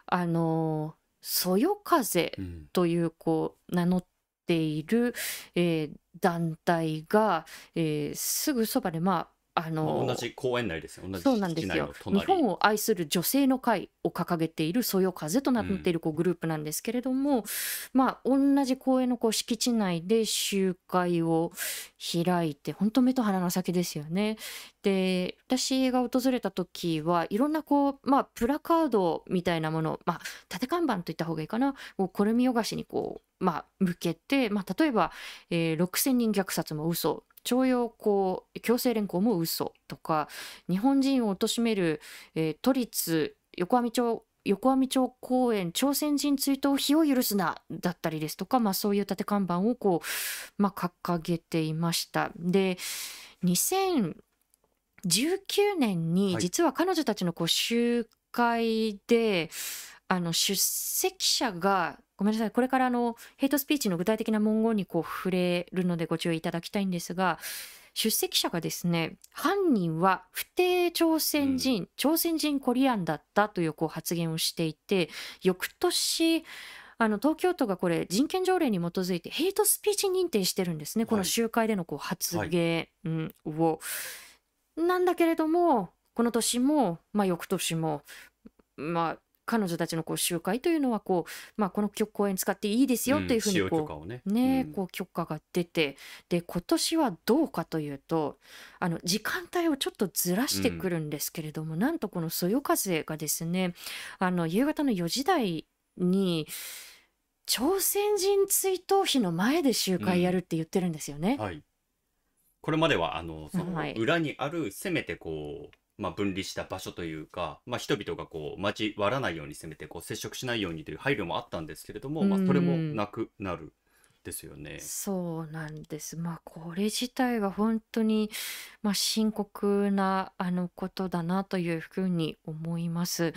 [SPEAKER 1] あのそよ風というこう名乗っている、えー団体が、えーすぐそばでまああの
[SPEAKER 2] 同じ公園内ですよ。同じ
[SPEAKER 1] そうなんですよ。日本を愛する女性の会を掲げているそよ風となっているこうグループなんですけれども、うん、まあ同じ公園のこう敷地内で集会を開いて本当目と鼻の先ですよね。で私が訪れた時はいろんなこうまあプラカードみたいなものまあ縦看板といった方がいいかな。こうこれ見よがしにこうまあ向けて、まあ、例えば、えー、6,000人虐殺も嘘。徴用工強制連行も嘘とか日本人を貶める、えー、都立横網町横網町公園朝鮮人追悼碑を許すなだったりですとか、まあ、そういう立看板をこう、まあ、掲げていました。で2019年に実は彼女たちのこう集会で、あの出席者がごめんなさいこれからあのヘイトスピーチの具体的な文言にこう触れるのでご注意いただきたいんですが出席者がですね犯人は不定朝鮮人、うん、朝鮮人コリアンだったというこう発言をしていて翌年あの東京都がこれ人権条例に基づいてヘイトスピーチ認定してるんですね、この集会でのこう発言。を、はい、なんだけれどもこの年も、まあ、翌年も、まあ、彼女たちのこう集会というのはこう、まあ、この曲公演使っていいですよというふうにこ。う、ね
[SPEAKER 2] うん
[SPEAKER 1] こう許可が出てで今年はどうかというとあの時間帯をちょっとずらしてくるんですけれども、なんとこのそよ風がですねあの夕方の4時台に朝鮮人追悼碑の前で集会やるって言ってるんですよね。
[SPEAKER 2] はい。これまでは、あの、その
[SPEAKER 1] はい
[SPEAKER 2] 裏にある、せめてこう、まあ、分離した場所というか、まあ、人々がこう、交わらないように、せめてこう、接触しないようにという配慮もあったんですけれども、まあ、それもなくなるですよね。
[SPEAKER 1] そうなんです。まあこれ自体が本当に、まあ、深刻なあのことだなというふうに思います。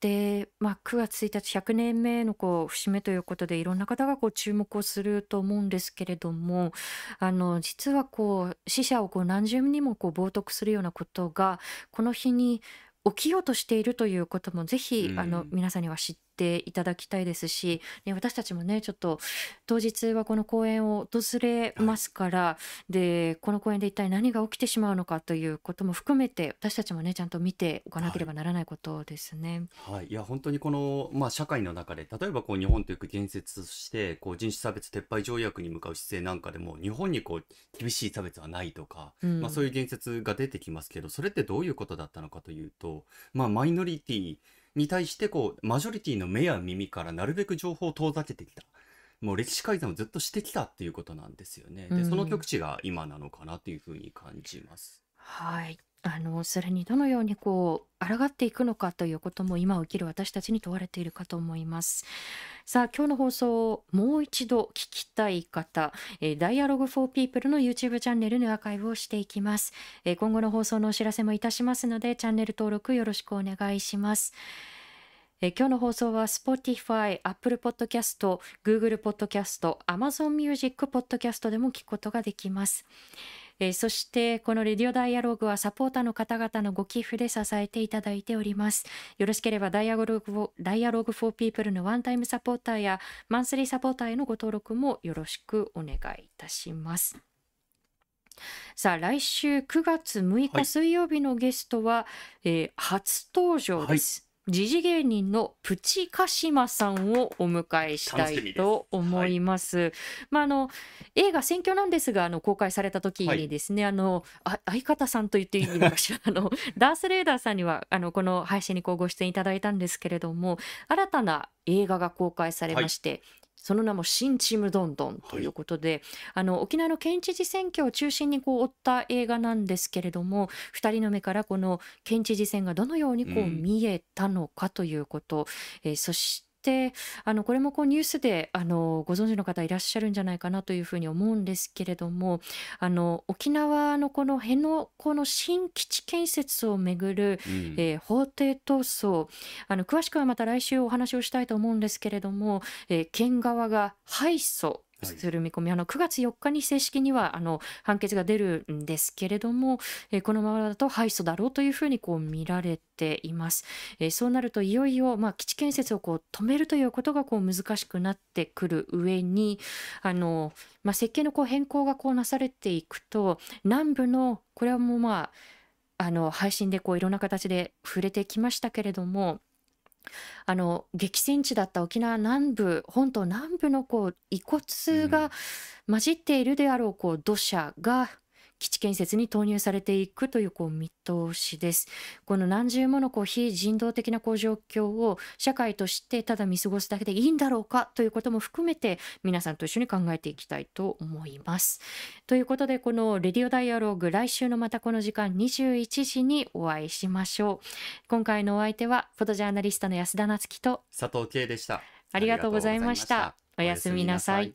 [SPEAKER 1] で、まあ、9月1日100年目のこう節目ということでいろんな方がこう注目をすると思うんですけれどもあの実はこう死者をこう何十にもこう冒涜するようなことがこの日に起きようとしているということもぜひ、
[SPEAKER 2] うん
[SPEAKER 1] あの皆さんには知っていただきたいですし、ね、私たちもねちょっと当日はこの公演を訪れますから、でこの公演で一体何が起きてしまうのかということも含めて私たちもねちゃんと見ておかなければならないことですね。
[SPEAKER 2] はい、いや本当にこの、まあ、社会の中で例えばこう日本という建設としてこう人種差別撤廃条約に向かう姿勢なんかでも日本にこう厳しい差別はないとか、
[SPEAKER 1] うん。
[SPEAKER 2] まあ、そういう言説が出てきますけどそれってどういうことだったのかというと、まあ、マイノリティに対してこうマジョリティの目や耳からなるべく情報を遠ざけてきた。もう歴史改ざんをずっとしてきたっていうことなんですよね。で、
[SPEAKER 1] うん
[SPEAKER 2] その極地が今なのかなというふうに感じます。
[SPEAKER 1] はいあのそれにどのようにこう抗っていくのかということも今を生きる私たちに問われているかと思います。さあ今日の放送をもう一度聞きたい方、えー、Dialogue for People の YouTube チャンネルにアーカイブをしていきます、えー今後の放送のお知らせもいたしますのでチャンネル登録よろしくお願いします。え今日の放送は Spotify、Apple Podcast、Google Podcast、Amazon Music Podcast でも聞くことができます。えーそしてこのレディオダイアログはサポーターの方々のご寄付で支えていただいております。よろしければダイアログをダイアログ for people のワンタイムサポーターやマンスリーサポーターへのご登録もよろしくお願いいたします。さあ来週9月6
[SPEAKER 2] はい
[SPEAKER 1] 日水曜日のゲストは、えー初登場です。時事芸人のプチカシマさんをお迎えしたい
[SPEAKER 2] 楽しみです
[SPEAKER 1] と思います。まああの映画選挙なんですがあの公開された時にですね、あのあ相方さんと言っていいのかしら。あの ダースレーダーさんにはあのこの配信にこうご出演いただいたんですけれども新たな映画が公開されまして、その名も「新ちむどんどん」ということで、あの沖縄の県知事選挙を中心にこう追った映画なんですけれども2人の目からこの県知事選がどのようにこう
[SPEAKER 2] うん。
[SPEAKER 1] 見えたのかということ、えーそしてあのこれもこうニュースであのご存知の方いらっしゃるんじゃないかなというふうに思うんですけれどもあの沖縄のこの辺野古の新基地建設をめぐる
[SPEAKER 2] うん。
[SPEAKER 1] えー法廷闘争あの詳しくはまた来週お話をしたいと思うんですけれども、えー県側が敗訴する見込み、あの9月4日に正式にはあの判決が出るんですけれども、えーこのままだと敗訴だろうというふうにこう見られています。えーそうなるといよいよ、まあ、基地建設をこう止めるということがこう難しくなってくる上にあの、まあ、設計のこう変更がこうなされていくと南部のこれはもうまああの配信でこういろんな形で触れてきましたけれどもあの激戦地だった沖縄南部本島南部のこう遺骨が混じっているであろうこう土砂が基地建設に投入されていくというこう見通しです。この何重ものこう非人道的なこう状況を社会としてただ見過ごすだけでいいんだろうかということも含めて皆さんと一緒に考えていきたいと思います。ということでこの「レディオダイアローグ」来週のまたこの時間21時にお会いしましょう。今回のお相手はフォトジャーナリストの安田なつきと
[SPEAKER 2] 佐藤圭でした。
[SPEAKER 1] ありがとうございましたおやすみなさい